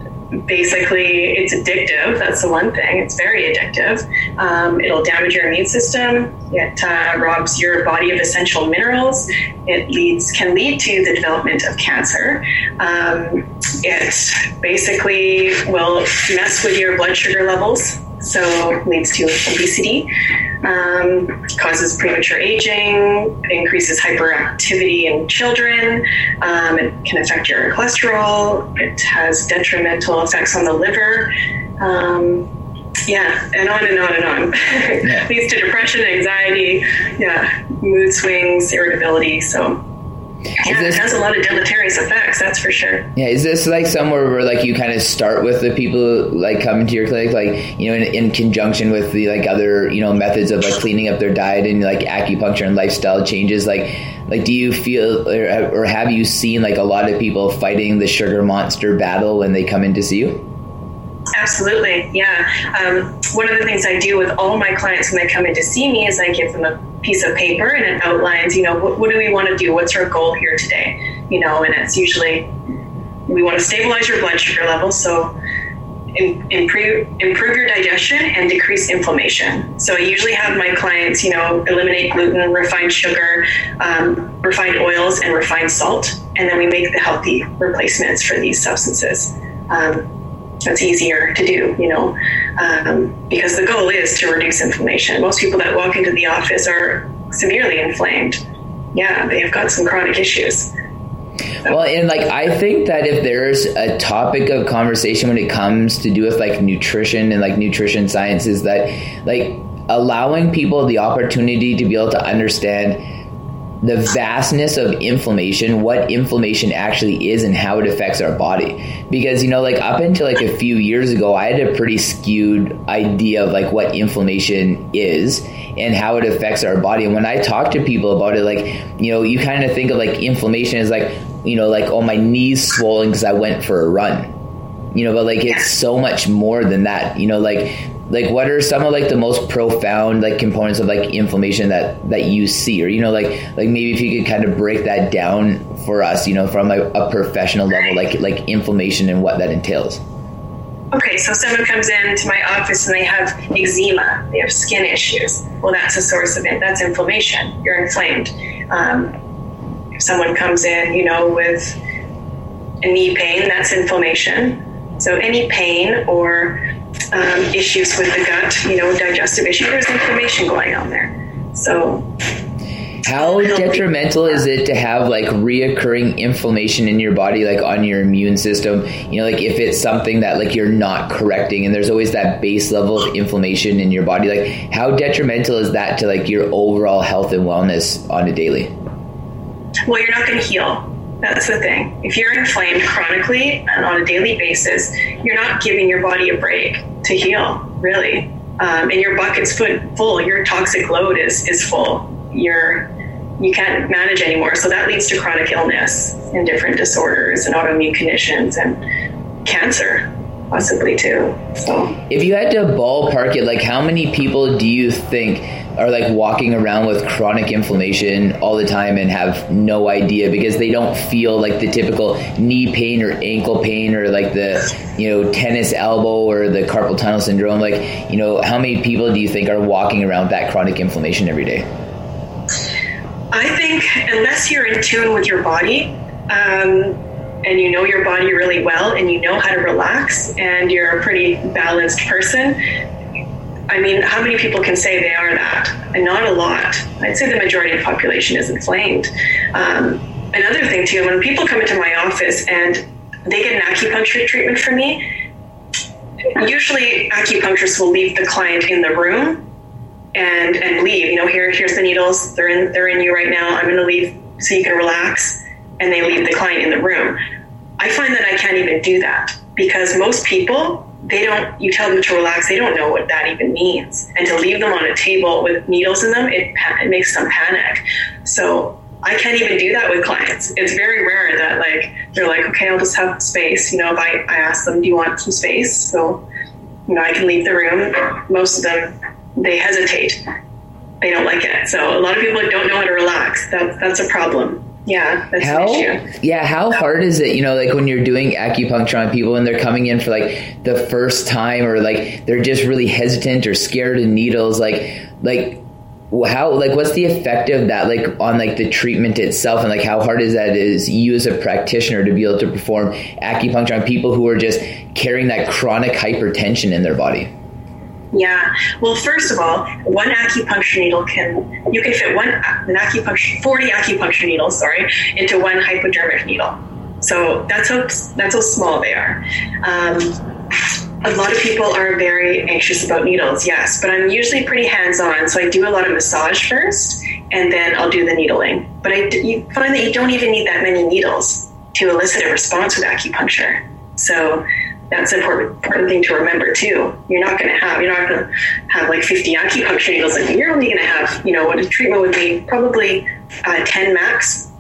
[SPEAKER 2] basically, it's addictive. That's the one thing. It's very addictive. Um, it'll damage your immune system. It uh, robs your body of essential minerals. It leads can lead to the development of cancer. Um, it basically will mess with your blood sugar levels so leads to obesity, um, causes premature aging, increases hyperactivity in children, um, it can affect your cholesterol, it has detrimental effects on the liver. Um, yeah, and on and on and on. leads to depression, anxiety, yeah, mood swings, irritability. So Yeah, this, it has a lot of deleterious effects. That's for sure.
[SPEAKER 1] Yeah, is this like somewhere where like you kind of start with the people like coming to your clinic, like you know, in, in conjunction with the like other you know methods of like cleaning up their diet and like acupuncture and lifestyle changes, like like do you feel or, or have you seen like a lot of people fighting the sugar monster battle when they come in to see you?
[SPEAKER 2] Absolutely, yeah. Um, one of the things I do with all my clients when they come in to see me is I give them a piece of paper and it outlines, you know, what, what do we want to do? What's our goal here today? You know, and it's usually we want to stabilize your blood sugar levels, so improve improve your digestion and decrease inflammation. So I usually have my clients, you know, eliminate gluten, refined sugar, um, refined oils, and refined salt, and then we make the healthy replacements for these substances. Um, that's easier to do, you know, um, because the goal is to reduce inflammation. Most people that walk into the office are severely inflamed. Yeah, they have got some chronic issues.
[SPEAKER 1] Well, and like I think that if there's a topic of conversation when it comes to do with like nutrition and like nutrition science is that like allowing people the opportunity to be able to understand the vastness of inflammation, what inflammation actually is and how it affects our body. Because, you know, like up until like a few years ago, I had a pretty skewed idea of like what inflammation is and how it affects our body. And when I talk to people about it, like, you know, you kind of think of like inflammation as like, you know, like, oh, my knee's swollen because I went for a run. You know, but like it's so much more than that. You know, like like what are some of like the most profound like components of like inflammation that that you see? Or you know like like maybe if you could kind of break that down for us you know from a, a professional level like like inflammation and what that entails.
[SPEAKER 2] Okay so someone comes into my office and they have eczema they have skin issues. Well that's a source of it. That's inflammation. You're inflamed. Um, if someone comes in you know with a knee pain that's inflammation. So any pain or um, issues with the gut, you know, digestive issue, there's inflammation going on there. So,
[SPEAKER 1] how detrimental is it to have like reoccurring inflammation in your body, like on your immune system? You know, like if it's something that like you're not correcting, and there's always that base level of inflammation in your body. Like, how detrimental is that to like your overall health and wellness on a daily?
[SPEAKER 2] Well, you're not going to heal that's the thing. If you're inflamed chronically and on a daily basis, you're not giving your body a break to heal, really. Um, and your bucket's full. Your toxic load is is full. You're you can't manage anymore. So that leads to chronic illness and different disorders and autoimmune conditions and cancer possibly too. So
[SPEAKER 1] if you had to ballpark it, like how many people do you think are like walking around with chronic inflammation all the time and have no idea because they don't feel like the typical knee pain or ankle pain or like the you know tennis elbow or the carpal tunnel syndrome like you know how many people do you think are walking around with that chronic inflammation every day
[SPEAKER 2] i think unless you're in tune with your body um, and you know your body really well and you know how to relax and you're a pretty balanced person I mean, how many people can say they are that? And not a lot. I'd say the majority of the population is inflamed. Um, another thing, too, when people come into my office and they get an acupuncture treatment from me, usually acupuncturists will leave the client in the room and and leave. You know, here here's the needles. They're in they're in you right now. I'm going to leave so you can relax, and they leave the client in the room. I find that I can't even do that because most people they don't you tell them to relax they don't know what that even means. And to leave them on a table with needles in them it, it makes them panic. So i can't even do that with clients. It's very rare that like they're like okay i'll just have space. You know if i, I ask them do you want some space? So you know i can leave the room. Most of them they hesitate. They don't like it. So a lot of people don't know how to relax. That, that's a problem yeah,
[SPEAKER 1] how, Yeah, how hard is it, you know, like when you're doing acupuncture on people and they're coming in for like the first time or like they're just really hesitant or scared of needles, like like how like what's the effect of that like on like the treatment itself and like how hard is that is you as a practitioner to be able to perform acupuncture on people who are just carrying that chronic hypertension in their body?
[SPEAKER 2] Yeah. Well, first of all, one acupuncture needle can you can fit one an acupuncture forty acupuncture needles, sorry, into one hypodermic needle. So that's how that's how small they are. Um, a lot of people are very anxious about needles, yes, but I'm usually pretty hands on. So I do a lot of massage first, and then I'll do the needling. But I, you find that you don't even need that many needles to elicit a response with acupuncture. So that's an important, important thing to remember too. You're not going to have you're not going to have like 50 acupuncture needles. Like you're only going to have you know what a treatment would be probably uh, 10 max.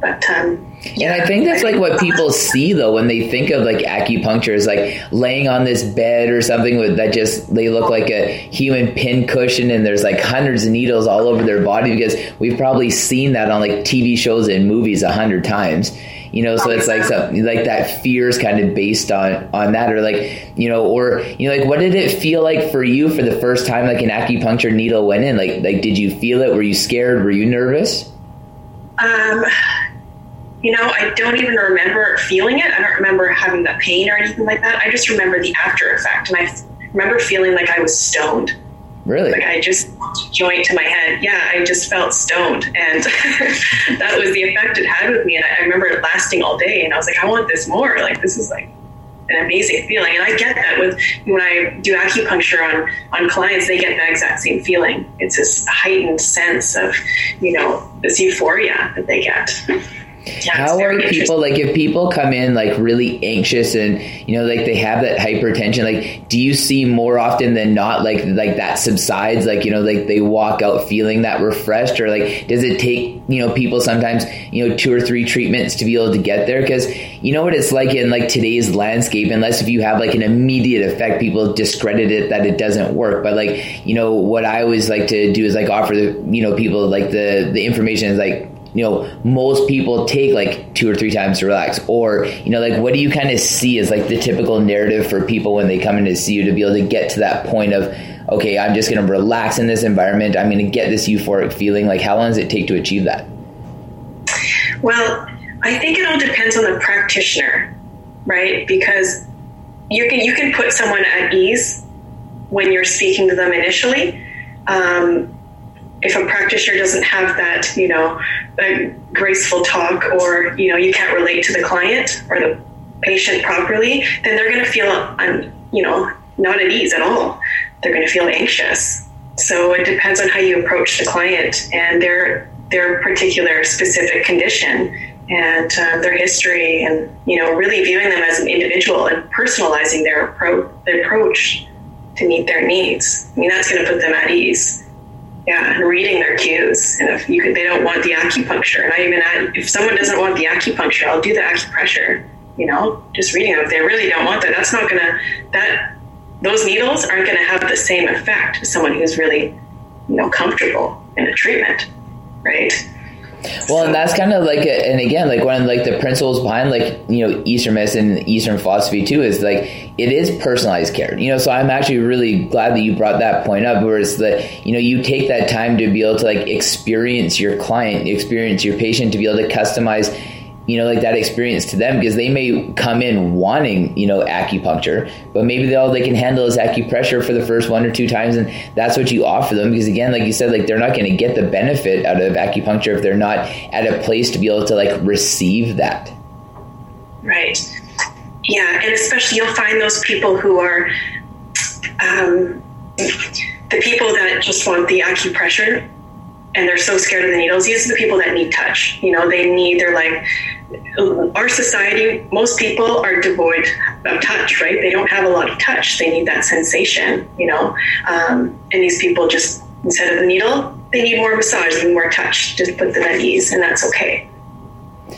[SPEAKER 2] But um,
[SPEAKER 1] and I think that's like what people see though when they think of like acupuncture is like laying on this bed or something with that just they look like a human pin cushion and there's like hundreds of needles all over their body because we've probably seen that on like TV shows and movies a hundred times you know so it's like like that fear is kind of based on on that or like you know or you know like what did it feel like for you for the first time like an acupuncture needle went in? Like like did you feel it? Were you scared? Were you nervous?
[SPEAKER 2] Um you know i don't even remember feeling it. I don't remember having that pain or anything like that. I just remember the after effect and i remember feeling like i was stoned
[SPEAKER 1] Really?
[SPEAKER 2] Like I just joint to my head. Yeah, I just felt stoned, and that was the effect it had with me. And I, I remember it lasting all day, and I was like, I want this more. Like this is like an amazing feeling, and I get that with when I do acupuncture on on clients, they get that exact same feeling. It's this heightened sense of, you know, this euphoria that they get.
[SPEAKER 1] How are people like if people come in like really anxious and you know like they have that hypertension like do you see more often than not like like that subsides like you know like they walk out feeling that refreshed? Or like does it take you know people sometimes you know two or three treatments to be able to get there? Because you know what it's like in like today's landscape unless if you have like an immediate effect people discredit it that it doesn't work. But like you know what I always like to do is like offer the you know people like the the information is like you know most people take like two or three times to relax. Or you know like what do you kind of see as like the typical narrative for people when they come in to see you to be able to get to that point of okay i'm just going to relax in this environment. I'm going to get this euphoric feeling. Like how long does it take to achieve that?
[SPEAKER 2] Well i think it all depends on the practitioner right? Because you can you can put someone at ease when you're speaking to them initially. Um, if a practitioner doesn't have that, you know, graceful talk or, you know, you can't relate to the client or the patient properly, then they're going to feel, um, you know, not at ease at all. They're going to feel anxious. So it depends on how you approach the client and their their particular specific condition and uh, their history, and you know, really viewing them as an individual and personalizing their approach their approach to meet their needs. I mean, that's going to put them at ease yeah, and reading their cues. And if you could, they don't want the acupuncture, and I even add, if someone doesn't want the acupuncture, I'll do the acupressure. You know, just reading them. If they really don't want that, that's not gonna that those needles aren't gonna have the same effect as someone who's really, you know, comfortable in a treatment, right?
[SPEAKER 1] Well, and that's kind of like, a, and again, like one of like the principles behind like you know Eastern medicine, Eastern philosophy too is like it is personalized care. You know, so I'm actually really glad that you brought that point up, where it's that you know you take that time to be able to like experience your client, experience your patient, to be able to customize you know, like that experience to them because they may come in wanting, you know, acupuncture, but maybe all they can handle is acupressure for the first one or two times. And that's what you offer them because again, like you said, like they're not going to get the benefit out of acupuncture if they're not at a place to be able to like receive that.
[SPEAKER 2] Right. Yeah. And especially you'll find those people who are, um, the people that just want the acupressure and they're so scared of the needles. These are the people that need touch. You know, they need, they're like, our society, most people are devoid of touch, right? They don't have a lot of touch. They need that sensation, you know. Um, and these people just, instead of the needle, they need more massage, need more touch to put them at ease, and that's okay.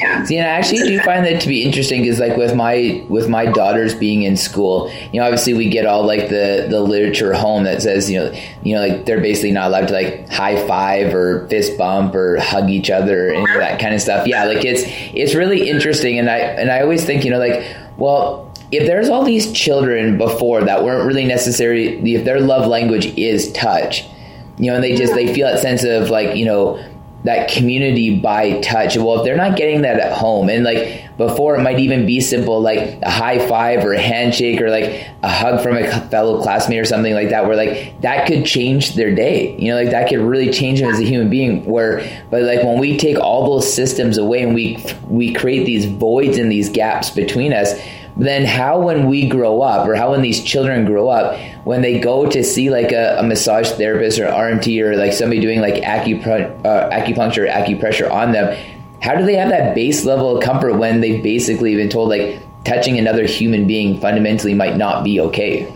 [SPEAKER 1] Yeah. See, and I actually do find that to be interesting because, like, with my with my daughters being in school, you know, obviously we get all like the the literature home that says, you know, you know, like they're basically not allowed to like high five or fist bump or hug each other and that kind of stuff. Yeah, like it's it's really interesting, and I and I always think, you know, like, well, if there's all these children before that weren't really necessary, if their love language is touch, you know, and they just they feel that sense of like, you know that community by touch. Well, if they're not getting that at home, and like before, it might even be simple like a high five or a handshake or like a hug from a fellow classmate or something like that, where like that could change their day. You know, like that could really change them as a human being. Where, but like when we take all those systems away and we we create these voids and these gaps between us, then how when we grow up or how when these children grow up when they go to see like a, a massage therapist or RMT or like somebody doing like acupr- uh, acupuncture acupressure on them how do they have that base level of comfort when they've basically been told like touching another human being fundamentally might not be okay?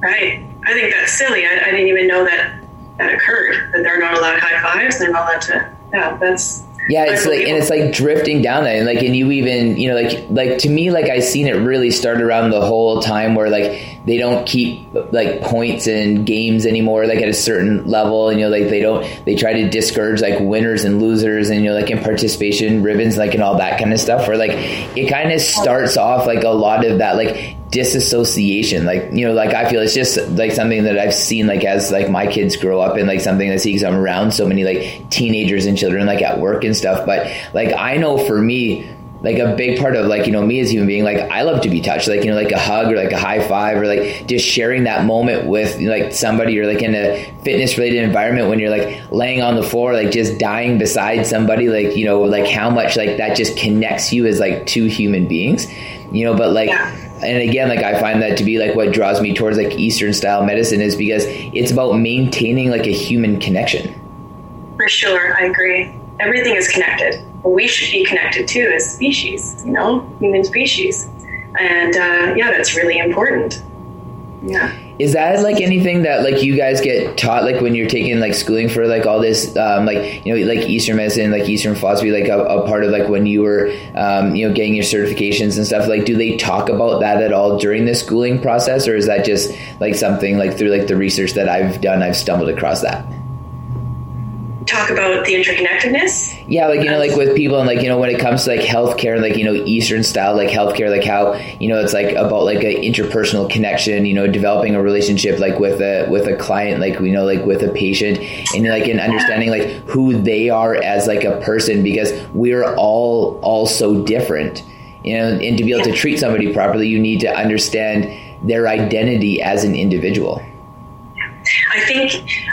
[SPEAKER 2] Right. I think that's silly. I, I didn't even know that that occurred that they're not allowed high fives they're not allowed to yeah that's
[SPEAKER 1] yeah, it's like and it's like drifting down that, and like and you even you know like like to me like I seen it really start around the whole time where like they don't keep like points in games anymore like at a certain level, and you know like they don't they try to discourage like winners and losers, and you know like in participation ribbons like and all that kind of stuff. Where like it kind of starts off like a lot of that like disassociation. Like you know like i feel it's just like something that i've seen like as like my kids grow up and like something i see because i'm around so many like teenagers and children like at work and stuff. But like i know for me like a big part of like you know me as a human being like i love to be touched. Like you know like a hug or like a high five or like just sharing that moment with like somebody or like in a fitness related environment when you're like laying on the floor like just dying beside somebody like you know like how much like that just connects you as like two human beings you know but like yeah and again like i find that to be like what draws me towards like eastern style medicine is because it's about maintaining like a human connection.
[SPEAKER 2] For sure i agree. Everything is connected. We should be connected too as species you know human species. And uh, yeah that's really important. Yeah
[SPEAKER 1] is that like anything that like you guys get taught like when you're taking like schooling for like all this um, like you know like Eastern medicine like Eastern philosophy like a, a part of like when you were um, you know getting your certifications and stuff like do they talk about that at all during the schooling process or is that just like something like through like the research that I've done I've stumbled across that?
[SPEAKER 2] talk about the interconnectedness.
[SPEAKER 1] Yeah, like you know, like with people and like you know when it comes to like healthcare and like you know Eastern style like healthcare, like how you know it's like about like an interpersonal connection, you know, developing a relationship like with a with a client, like you know, like with a patient, and like in understanding like who they are as like a person because we're all all so different. You know, and to be able to treat somebody properly, you need to understand their identity as an individual.
[SPEAKER 2] I think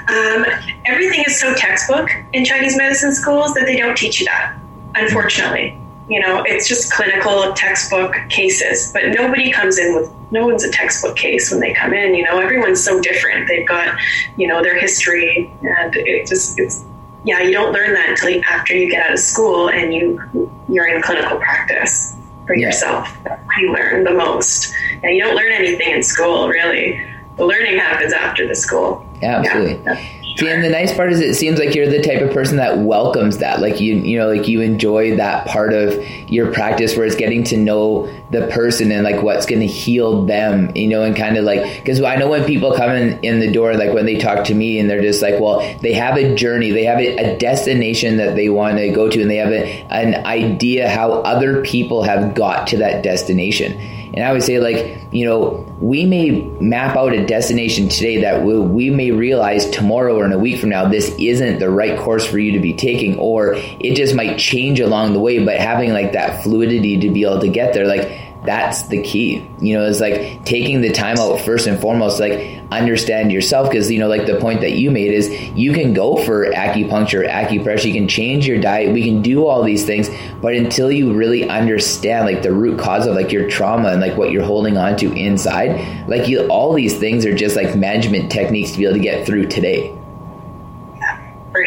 [SPEAKER 2] um, everything is so textbook in Chinese medicine schools that they don't teach you that, unfortunately. You know, it's just clinical textbook cases, but nobody comes in with no one's a textbook case when they come in. You know, everyone's so different. They've got, you know, their history, and it just it's yeah, you don't learn that until after you get out of school and you you're in clinical practice for yeah. yourself. That's you learn the most. And you don't learn anything in school, really. The learning happens after the school.
[SPEAKER 1] Absolutely. Yeah, See, and the nice part is it seems like you're the type of person that welcomes that. Like you, you know, like you enjoy that part of your practice where it's getting to know the person and like what's going to heal them, you know, and kind of like, because I know when people come in, in the door, like when they talk to me and they're just like, well, they have a journey, they have a, a destination that they want to go to, and they have a, an idea how other people have got to that destination and I would say, like, you know, we may map out a destination today that we, we may realize tomorrow or in a week from now, this isn't the right course for you to be taking, or it just might change along the way. But having like that fluidity to be able to get there, like, that's the key. You know, it's like taking the time out first and foremost, like understand yourself. Cause, you know, like the point that you made is you can go for acupuncture, acupressure, you can change your diet, we can do all these things. But until you really understand like the root cause of like your trauma and like what you're holding on to inside, like you, all these things are just like management techniques to be able to get through today.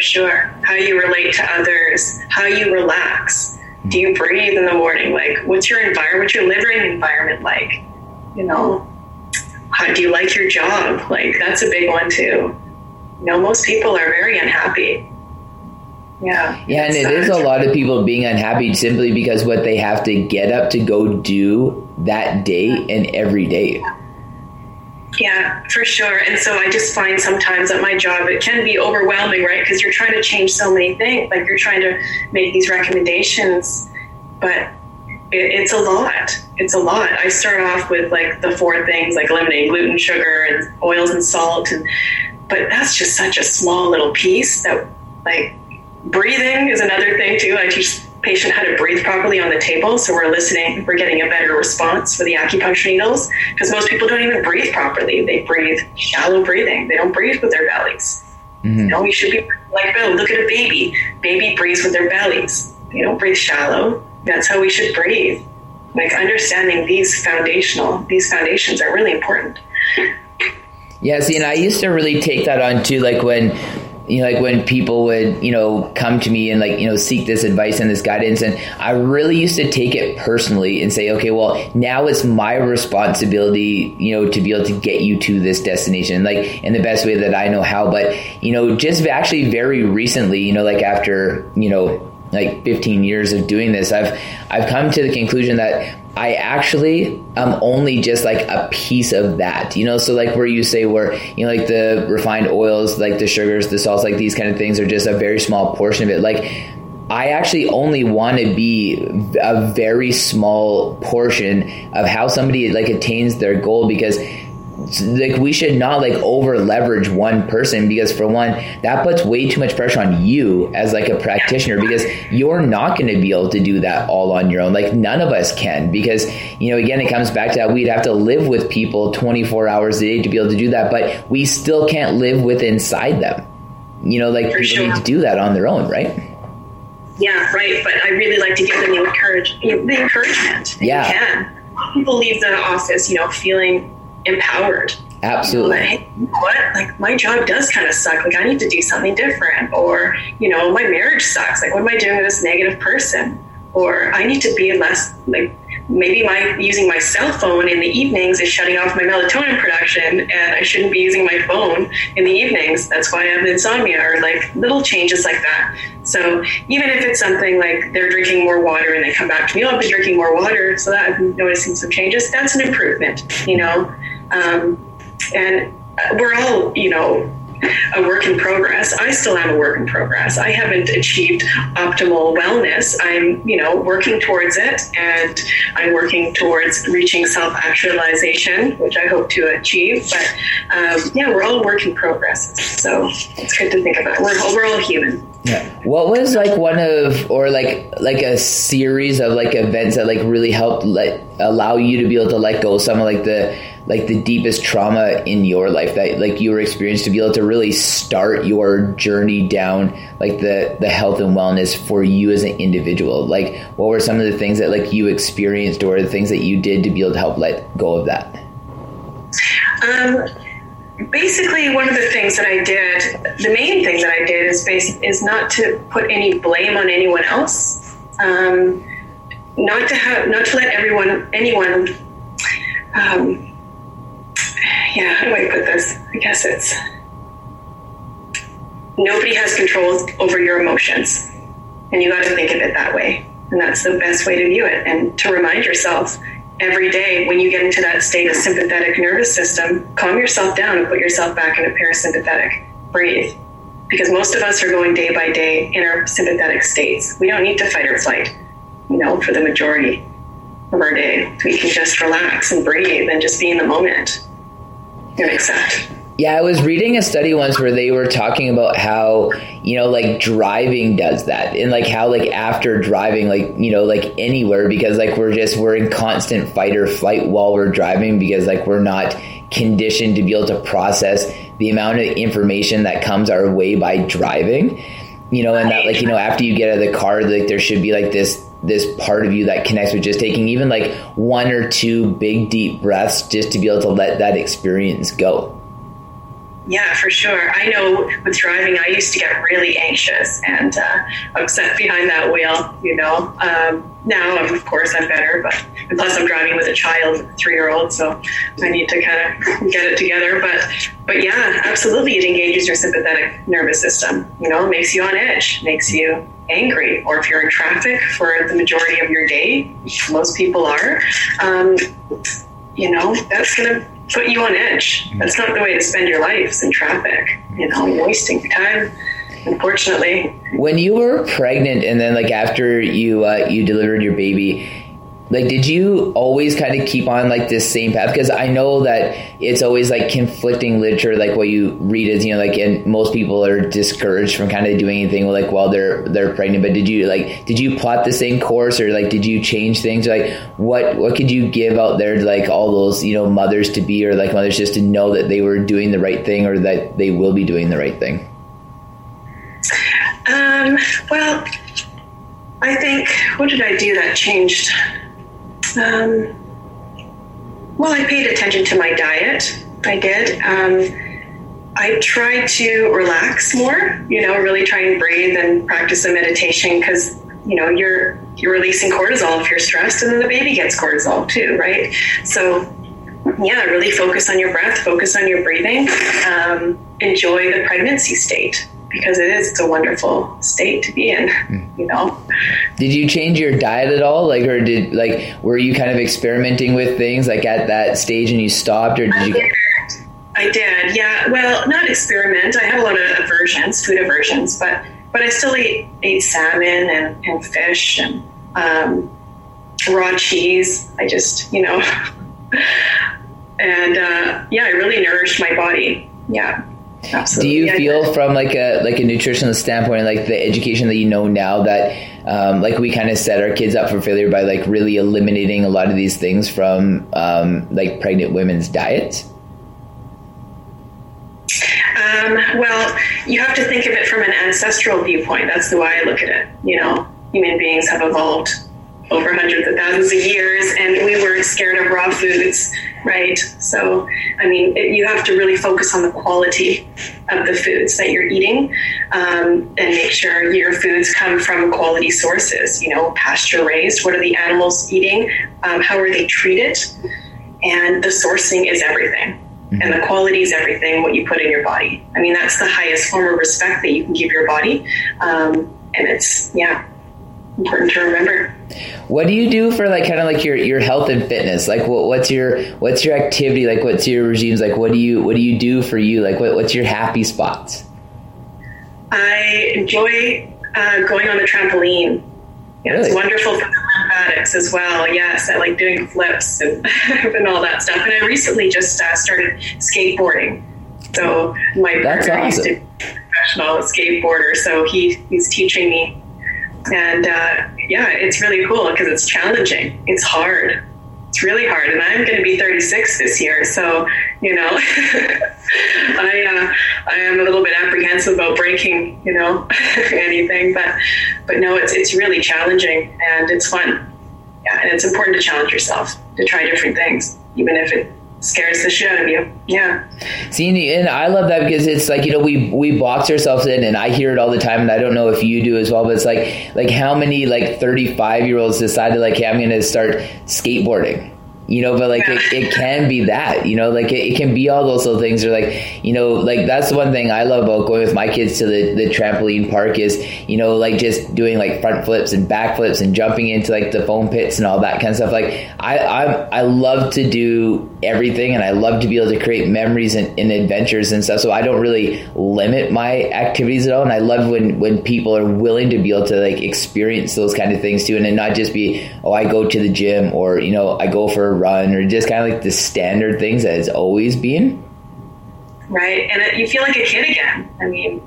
[SPEAKER 2] Sure. How you relate to others, how you relax do you breathe in the morning? Like, what's your environment, what's your living environment like? You know, how do you like your job? Like, that's a big one too. You know, most people are very unhappy. Yeah.
[SPEAKER 1] Yeah, and it is a lot of people being unhappy simply because what they have to get up to go do that day and every day.
[SPEAKER 2] Yeah, for sure. And so I just find sometimes at my job it can be overwhelming, right? Because you're trying to change so many things. Like you're trying to make these recommendations, but it, it's a lot. It's a lot. I start off with like the four things, like eliminating gluten, sugar, and oils and salt, and but that's just such a small little piece that like breathing is another thing too. I teach patient how to breathe properly on the table. So we're listening, we're getting a better response for the acupuncture needles because most people don't even breathe properly. They breathe shallow breathing. They don't breathe with their bellies. Mm-hmm. You know, you should be like. Look at a baby. Baby breathes with their bellies. They don't breathe shallow. That's how we should breathe. like understanding these foundational these foundations are really important
[SPEAKER 1] yeah see and i used to really take that on too like when you know, like when people would, you know, come to me and like, you know, seek this advice and this guidance. And I really used to take it personally and say, okay, well, now it's my responsibility, you know, to be able to get you to this destination, like in the best way that I know how. But, you know, just actually very recently, you know, like after, you know, like 15 years of doing this, I've I've come to the conclusion that I actually am only just like a piece of that, you know. So like where you say where you know like the refined oils, like the sugars, the salts, like these kind of things are just a very small portion of it. Like I actually only want to be a very small portion of how somebody like attains their goal because like we should not like over leverage one person because for one that puts way too much pressure on you as like a practitioner because you're not going to be able to do that all on your own. Like none of us can because you know again it comes back to that we'd have to live with people 24 hours a day to be able to do that but we still can't live with inside them. You know like for people sure. need to do that on their own right?
[SPEAKER 2] Yeah right but i really like to give them the encourage the encouragement
[SPEAKER 1] yeah
[SPEAKER 2] you can. People leave the office you know feeling empowered.
[SPEAKER 1] Absolutely.
[SPEAKER 2] You know, like, you know what? Like my job does kind of suck. Like I need to do something different. Or, you know, my marriage sucks. Like what am I doing with this negative person? Or I need to be less like maybe my using my cell phone in the evenings is shutting off my melatonin production and I shouldn't be using my phone in the evenings. That's why I have insomnia or like little changes like that. So even if it's something like they're drinking more water and they come back to me, oh, I've been drinking more water, so that I'm noticing some changes, that's an improvement, you know? Um, and we're all, you know, a work in progress. I still am a work in progress. I haven't achieved optimal wellness. I'm, you know, working towards it and I'm working towards reaching self actualization, which I hope to achieve. But um, yeah, we're all work in progress. So it's good to think about. We're we're all human.
[SPEAKER 1] Yeah. What was like one of or like like a series of like events that like really helped let allow you to be able to let go of some of like the like the deepest trauma in your life that like you were experienced to be able to really start your journey down like the the health and wellness for you as an individual like what were some of the things that like you experienced or the things that you did to be able to help let go of that
[SPEAKER 2] um basically one of the things that I did, the main thing that I did is base, is not to put any blame on anyone else. Um, not to have, not to let everyone, anyone, um, yeah, how do I put this? I guess it's nobody has control over your emotions, and you got to think of it that way. And that's the best way to view it, and to remind yourself every day when you get into that state of sympathetic nervous system, calm yourself down and put yourself back in a parasympathetic. Breathe. Because most of us are going day by day in our sympathetic states. We don't need to fight or flight, you know, for the majority of our day. We can just relax and breathe and just be in the moment and accept.
[SPEAKER 1] Yeah, I was reading a study once where they were talking about how, you know, like driving does that. And like how like after driving, like, you know, like anywhere because like we're just we're in constant fight or flight while we're driving because like we're not conditioned to be able to process the amount of information that comes our way by driving. You know, and that like, you know, after you get out of the car, like there should be like this this part of you that connects with just taking even like one or two big deep breaths just to be able to let that experience go.
[SPEAKER 2] Yeah, for sure. I know with driving, I used to get really anxious and uh, upset behind that wheel. You know, um, now of course I'm better, but plus I'm driving with a child, three year old, so I need to kind of get it together. But but yeah, absolutely, it engages your sympathetic nervous system. You know, makes you on edge, makes you angry, or if you're in traffic for the majority of your day, most people are. Um, you know, that's gonna put you on edge. That's not the way to spend your life in traffic. You know, wasting time. Unfortunately.
[SPEAKER 1] When you were pregnant, and then like after you uh, you delivered your baby, like did you always kind of keep on like this same path? Because i know that it's always like conflicting literature like what you read is you know like and most people are discouraged from kind of doing anything like while they're they're pregnant. But did you like did you plot the same course or like did you change things? Like what what could you give out there to like all those you know mothers to be or like mothers just to know that they were doing the right thing or that they will be doing the right thing?
[SPEAKER 2] Um well i think what did i do that changed Um, well, I paid attention to my diet. I did. Um, I tried to relax more, you know, really try and breathe and practice a meditation because, you know, you're you're releasing cortisol if you're stressed and then the baby gets cortisol too, right? So yeah, really focus on your breath, focus on your breathing, um, enjoy the pregnancy state because it is it's a wonderful state to be in mm. you know?
[SPEAKER 1] Did you change your diet at all? Like or did like were you kind of experimenting with things like at that stage and you stopped or did I you
[SPEAKER 2] did. I did yeah. Well not experiment. I have a lot of aversions food aversions but but I still ate, ate salmon and, and fish and um, raw cheese. I just you know. And uh, yeah I really nourished my body. Yeah
[SPEAKER 1] Absolutely. Do you feel from like a like a nutritional standpoint, like the education that you know now, that um, like we kind of set our kids up for failure by like really eliminating a lot of these things from um, like pregnant women's diets?
[SPEAKER 2] Um, well, you have to think of it from an ancestral viewpoint. That's the way I look at it. You know, human beings have evolved over hundreds of thousands of years, and we weren't scared of raw foods, right? So, I mean, it, you have to really focus on the quality of the foods that you're eating um, and make sure your foods come from quality sources, you know, pasture raised. What are the animals eating? Um, how are they treated? And the sourcing is everything. Mm-hmm. And the quality is everything, what you put in your body. I mean, that's the highest form of respect that you can give your body. Um, and it's, yeah, important to remember.
[SPEAKER 1] What do you do for like kind of like your, your health and fitness? Like what, what's your what's your activity? Like what's your regimes? Like what do you what do you do for you? Like what, what's your happy spots?
[SPEAKER 2] I enjoy uh, going on the trampoline. Yeah, really? It's wonderful for the lymphatics as well. Yes, I like doing flips and, and all that stuff. And I recently just uh, started skateboarding. So my
[SPEAKER 1] That's
[SPEAKER 2] partner
[SPEAKER 1] awesome.
[SPEAKER 2] used to be a professional skateboarder, so he, he's teaching me and uh, yeah, it's really cool because it's challenging. It's hard. It's really hard. And I'm going to be 36 this year. So, you know, I, uh, I am a little bit apprehensive about breaking, you know, anything. But, but no, it's, it's really challenging and it's fun. Yeah. And it's important to challenge yourself to try different things, even if it scares the shit out of you. Yeah.
[SPEAKER 1] See, and I love that because it's like you know we we box ourselves in, and I hear it all the time, and I don't know if you do as well, but it's like like how many like thirty five year olds decided like, hey, I'm going to start skateboarding you know but like yeah. it, it can be that you know like it, it, can be all those little things or like you know like that's the one thing i love about going with my kids to the, the trampoline park is you know like just doing like front flips and back flips and jumping into like the foam pits and all that kind of stuff. Like i i, I love to do everything and i love to be able to create memories and, and adventures and stuff. So i don't really limit my activities at all. And i love when when people are willing to be able to like experience those kind of things too and then not just be oh i go to the gym or you know i go for run or just kind of like the standard things that it's always been.
[SPEAKER 2] Right. And it, you feel like a kid again. I mean,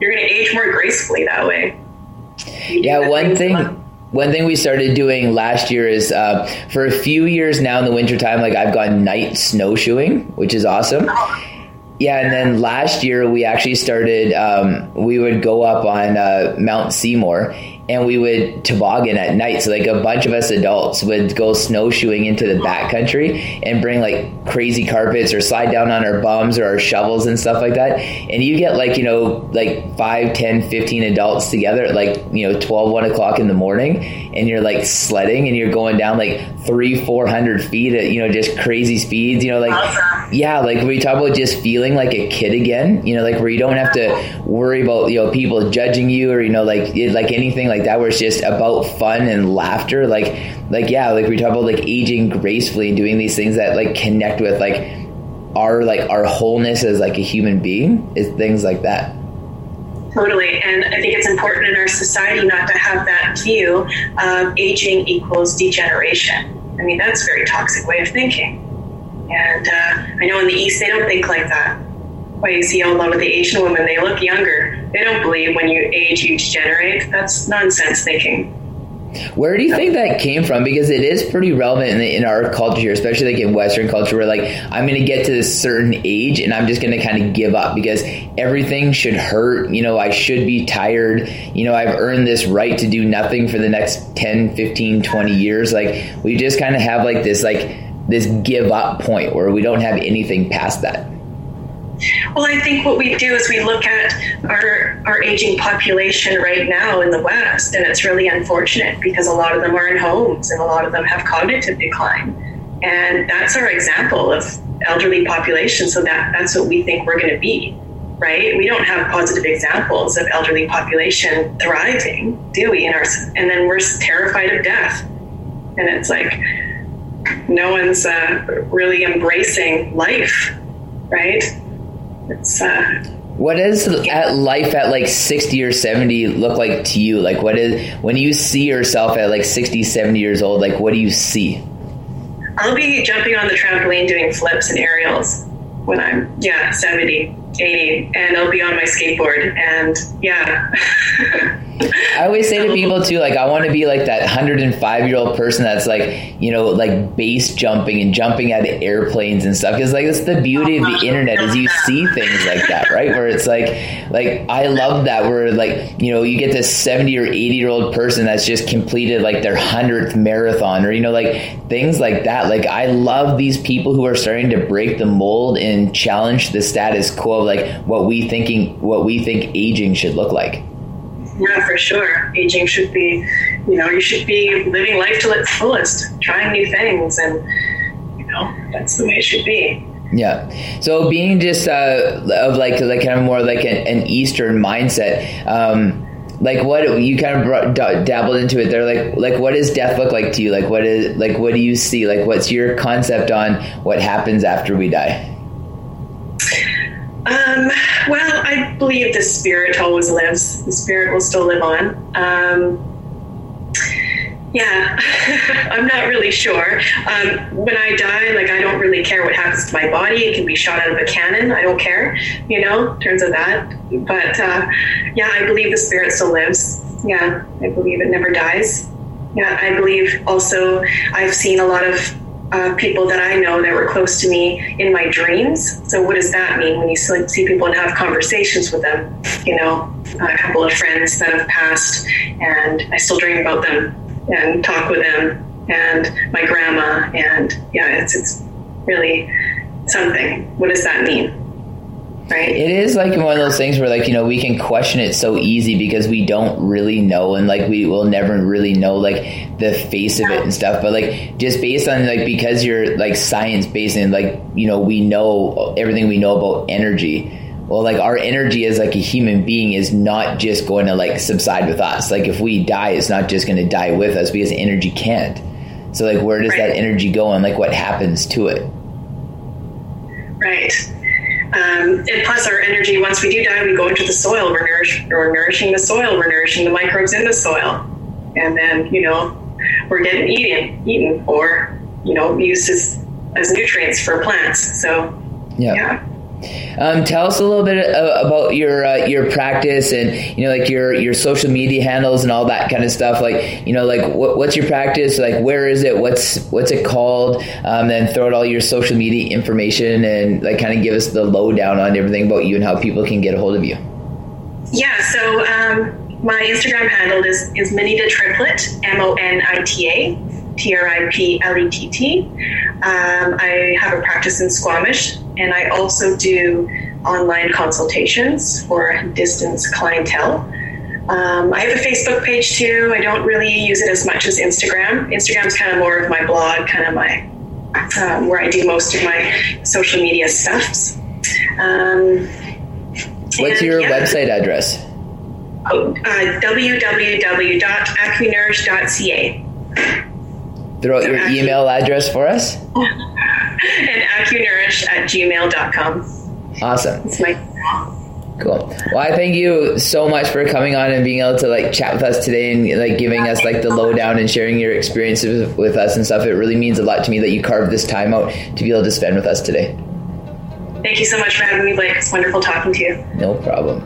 [SPEAKER 2] you're going to age more gracefully that way.
[SPEAKER 1] You yeah. One thing. Fun. One thing we started doing last year is uh, for a few years now in the wintertime, like I've gone night snowshoeing, which is awesome. Oh. Yeah, and then last year we actually started. Um, we would go up on uh, Mount Seymour, and we would toboggan at night. So like a bunch of us adults would go snowshoeing into the backcountry and bring like crazy carpets or slide down on our bums or our shovels and stuff like that. And you get like, you know, like 5, 10, 15 adults together at like, you know, 12, 1 o'clock in the morning and you're like sledding and you're going down like three, 400 feet at, you know, just crazy speeds, you know, like, awesome. yeah, like we talk about just feeling like a kid again, you know, like where you don't have to worry about, you know, people judging you or, you know, like, like anything like like that where it's just about fun and laughter like like yeah like we talk about like aging gracefully and doing these things that like connect with like our like our wholeness as like a human being is things like that
[SPEAKER 2] Totally. And I think it's important in our society not to have that view of aging equals degeneration. I mean, that's a very toxic way of thinking. And uh, I know in the East, they don't think like that why you see a lot of the Asian women, they look younger. They don't believe when you age, you degenerate. That's nonsense thinking.
[SPEAKER 1] Where do you think that came from? Because it is pretty relevant in, the, in our culture here, especially like in Western culture, where like I'm going to get to this certain age and I'm just going to kind of give up because everything should hurt. You know, I should be tired. You know, I've earned this right to do nothing for the next 10, 15, 20 years. Like we just kind of have like this, like this give up point where we don't have anything past that.
[SPEAKER 2] Well, I think what we do is we look at our our aging population right now in the West, and it's really unfortunate because a lot of them are in homes and a lot of them have cognitive decline, and that's our example of elderly population. So that that's what we think we're going to be, right? We don't have positive examples of elderly population thriving, do we? In our and then we're terrified of death, and it's like no one's uh, really embracing life, right? It's uh,
[SPEAKER 1] what does at life at like 60 or 70 look like to you? Like what is when you see yourself at like 60, 70 years old, like what do you see?
[SPEAKER 2] I'll be jumping on the trampoline doing flips and aerials when I'm yeah, 70, 80 and I'll be on my skateboard and yeah.
[SPEAKER 1] I always say to people too, like I want to be like that 105 year old person that's like, you know, like base jumping and jumping out of airplanes and stuff. Because like it's the beauty of the internet is you see things like that, right? Where it's like, like I love that. Where like you know you get this 70 or 80 year old person that's just completed like their hundredth marathon, or you know like things like that. Like I love these people who are starting to break the mold and challenge the status quo, of like what we thinking, what we think aging should look like.
[SPEAKER 2] Yeah, for sure. Aging should be, you know, you should be living life to its fullest, trying new things, and you know, that's the way it should be.
[SPEAKER 1] Yeah. So being just uh, of like like kind of more like an, an Eastern mindset. Um, like what you kind of brought, dabbled into it there like like what does death look like to you like what is like what do you see like what's your concept on what happens after we die
[SPEAKER 2] um, well, I believe the spirit always lives. The spirit will still live on. Um, yeah, I'm not really sure. Um, when I die, like I don't really care what happens to my body. It can be shot out of a cannon. I don't care, you know, in terms of that. But uh, yeah, I believe the spirit still lives. Yeah, I believe it never dies. Yeah, I believe also I've seen a lot of uh, people that I know that were close to me in my dreams. So, what does that mean when you see people and have conversations with them? You know, a couple of friends that have passed, and I still dream about them and talk with them, and my grandma, and yeah, it's it's really something. What does that mean? Right.
[SPEAKER 1] It is like one of those things where like, you know, we can question it so easy because we don't really know and like we will never really know like the face of it and stuff. But like just based on like because you're like science based and like, you know, we know everything we know about energy. Well, like our energy as like a human being is not just going to like subside with us. Like if we die, it's not just going to die with us because energy can't. So like where does right. that energy go and like what happens to it?
[SPEAKER 2] Right. Um, and plus, our energy, once we do die, we go into the soil. We're, nourish, we're nourishing the soil, we're nourishing the microbes in the soil. And then, you know, we're getting eaten, eaten or, you know, used as, as nutrients for plants. So,
[SPEAKER 1] yeah. yeah. Um, tell us a little bit uh, about your uh, your practice and you know like your your social media handles and all that kind of stuff. Like you know like what, what's your practice? Like where is it? What's what's it called? Um, then throw out all your social media information and like kind of give us the lowdown on everything about you and how people can get a hold of you.
[SPEAKER 2] Yeah. So um, my Instagram handle is is Monita Triplett M O N I T A. T R I P L E T T. Um, I have a practice in Squamish, and I also do online consultations for distance clientele. Um, I have a Facebook page too. I don't really use it as much as Instagram. Instagram's kind of more of my blog, kind of my um, where I do most of my social media stuffs. Um,
[SPEAKER 1] What's your yeah. website address?
[SPEAKER 2] Oh, uh, www.accunourish.ca.
[SPEAKER 1] Throw out your Acu- email address for us.
[SPEAKER 2] and accunourish at gmail.com.
[SPEAKER 1] Awesome.
[SPEAKER 2] It's my
[SPEAKER 1] Cool. Well, I thank you so much for coming on and being able to like chat with us today and like giving us like the lowdown and sharing your experiences with us and stuff. It really means a lot to me that you carved this time out to be able to spend with us today.
[SPEAKER 2] Thank you so much for having me, Blake. It's wonderful talking to you.
[SPEAKER 1] No problem.